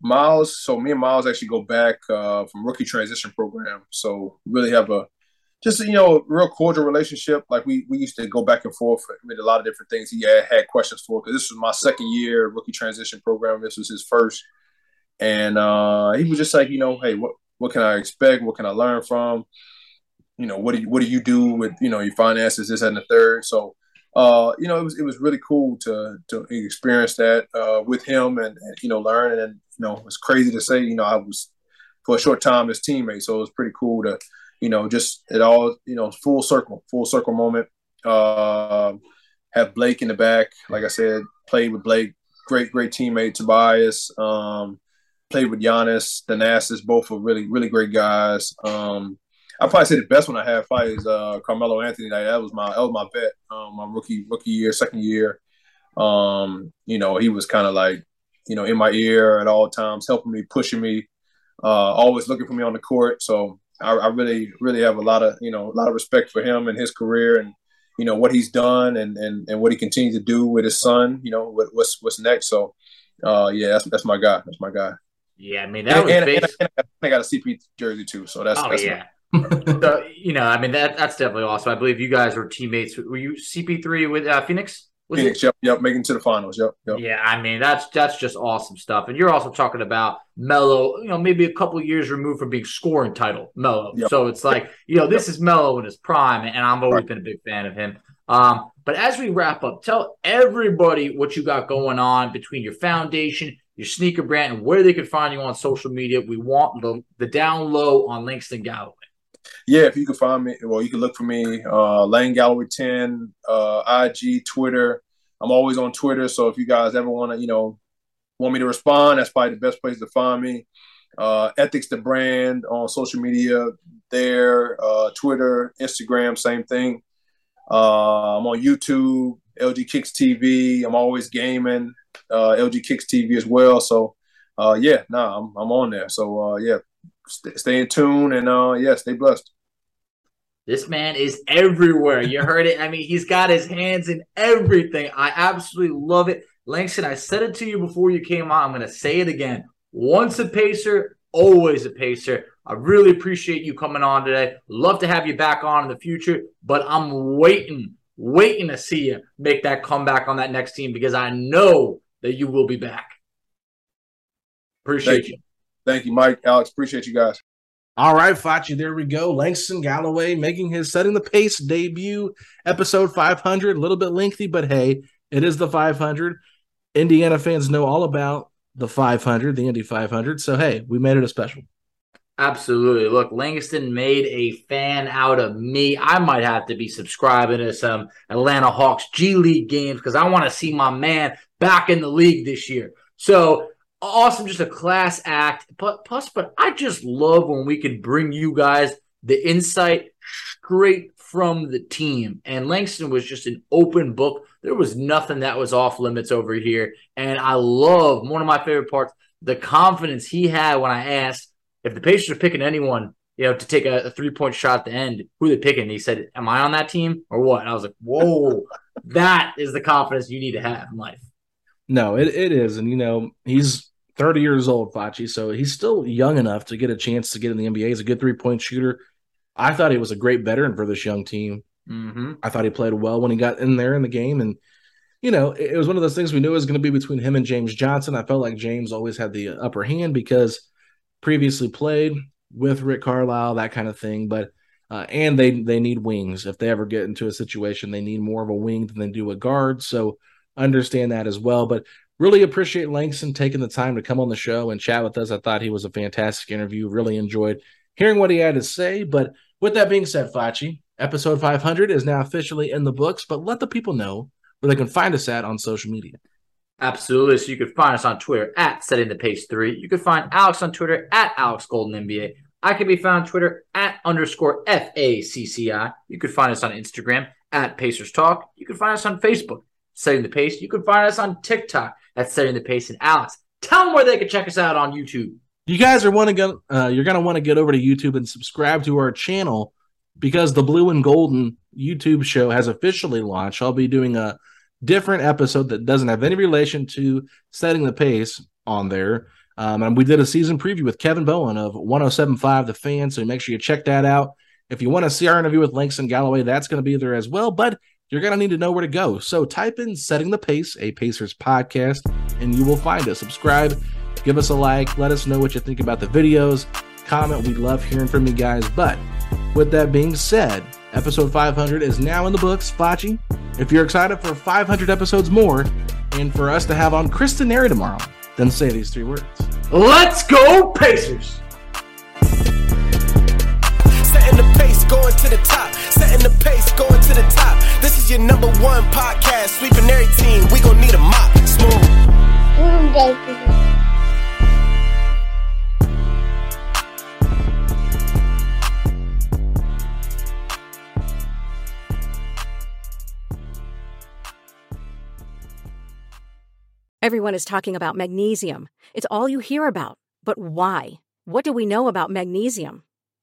Miles, so me and Miles actually go back uh, from rookie transition program. So really have a just you know real cordial relationship. Like we we used to go back and forth with a lot of different things. He had, had questions for because this was my second year rookie transition program. This was his first, and uh, he was just like, you know, hey, what what can I expect? What can I learn from? You know, what do you, what do you do with you know your finances? This and the third. So uh, you know, it was it was really cool to to experience that uh, with him and, and, you know learn and you know it's crazy to say you know I was for a short time his teammate, so it was pretty cool to you know just it all you know full circle, full circle moment. Uh, have Blake in the back, like I said, played with Blake, great great teammate Tobias. Um, played with Giannis, Thanasis, both were really really great guys. Um, I probably say the best one I had probably is uh, Carmelo Anthony. Like, that was my that was my vet, um, my rookie rookie year, second year. Um, you know, he was kind of like, you know, in my ear at all times, helping me, pushing me, uh, always looking for me on the court. So I, I, really, really have a lot of, you know, a lot of respect for him and his career and, you know, what he's done and and, and what he continues to do with his son. You know, what, what's what's next. So, uh, yeah, that's that's my guy. That's my guy. Yeah, I mean that and, was. And, and, and I got a CP jersey too, so that's. Oh that's yeah. [LAUGHS] so you know, I mean that that's definitely awesome. I believe you guys were teammates. Were you CP3 with uh, Phoenix? Was Phoenix, it? yep, yep, making to the finals. Yep, yep. Yeah, I mean that's that's just awesome stuff. And you're also talking about Melo, you know, maybe a couple years removed from being scoring title, Melo. Yep. So it's like, you know, this yep. is Melo in his prime, and I've always right. been a big fan of him. Um, but as we wrap up, tell everybody what you got going on between your foundation, your sneaker brand, and where they can find you on social media. We want the, the down low on Langston Galloway yeah, if you can find me, well, you can look for me, uh, Lane Galloway 10, uh, IG, Twitter. I'm always on Twitter. So if you guys ever want to, you know, want me to respond, that's probably the best place to find me. Uh, Ethics the brand on social media there, uh, Twitter, Instagram, same thing. Uh, I'm on YouTube LG Kicks TV. I'm always gaming. Uh, LG Kicks TV as well. So uh, yeah, nah, I'm I'm on there. So uh, yeah, st- stay in tune and uh, yeah, stay blessed. This man is everywhere. You heard it. I mean, he's got his hands in everything. I absolutely love it. Langston, I said it to you before you came on. I'm going to say it again. Once a pacer, always a pacer. I really appreciate you coming on today. Love to have you back on in the future, but I'm waiting, waiting to see you make that comeback on that next team because I know that you will be back. Appreciate Thank you. Thank you, Mike, Alex. Appreciate you guys. All right, Facci, there we go. Langston Galloway making his setting the pace debut, episode 500. A little bit lengthy, but hey, it is the 500. Indiana fans know all about the 500, the Indy 500. So hey, we made it a special. Absolutely. Look, Langston made a fan out of me. I might have to be subscribing to some Atlanta Hawks G League games because I want to see my man back in the league this year. So awesome, just a class act. But plus, but I just love when we can bring you guys the insight straight from the team. And Langston was just an open book. There was nothing that was off limits over here. And I love one of my favorite parts, the confidence he had when I asked if the Pacers are picking anyone, you know, to take a, a three point shot at the end, who they picking? And he said, Am I on that team or what? And I was like, Whoa, [LAUGHS] that is the confidence you need to have in life. No, it, it is. And, you know, he's 30 years old, Facci. So he's still young enough to get a chance to get in the NBA. He's a good three point shooter. I thought he was a great veteran for this young team. Mm-hmm. I thought he played well when he got in there in the game. And, you know, it, it was one of those things we knew was going to be between him and James Johnson. I felt like James always had the upper hand because previously played with Rick Carlisle, that kind of thing. But, uh, and they they need wings. If they ever get into a situation, they need more of a wing than they do a guard. So understand that as well. But really appreciate Langston taking the time to come on the show and chat with us. I thought he was a fantastic interview. Really enjoyed hearing what he had to say. But with that being said, Facci, episode 500 is now officially in the books, but let the people know where they can find us at on social media. Absolutely. So you can find us on Twitter at Setting the Pace 3. You can find Alex on Twitter at Alex Golden NBA. I can be found on Twitter at underscore FACCI. You can find us on Instagram at Pacers Talk. You can find us on Facebook, Setting the Pace. You can find us on TikTok at Setting the Pace. And Alex, tell them where they can check us out on YouTube. You guys are want to go. Uh, you're gonna want to get over to YouTube and subscribe to our channel because the Blue and Golden YouTube show has officially launched. I'll be doing a different episode that doesn't have any relation to setting the pace on there. Um, and we did a season preview with Kevin Bowen of 1075 The Fan. So make sure you check that out. If you want to see our interview with Langston Galloway, that's going to be there as well. But you're going to need to know where to go. So type in Setting the Pace, a Pacers podcast, and you will find us. Subscribe, give us a like, let us know what you think about the videos, comment. We love hearing from you guys. But with that being said, episode 500 is now in the books. Facci, if you're excited for 500 episodes more and for us to have on Kristen Neri tomorrow, then say these three words. Let's go, Pacers! Setting the pace, going to the top. Setting the pace, going to the top. This is your number one podcast. Sweeping every team. We gon' need a mop. Smooth. Everyone is talking about magnesium. It's all you hear about. But why? What do we know about magnesium?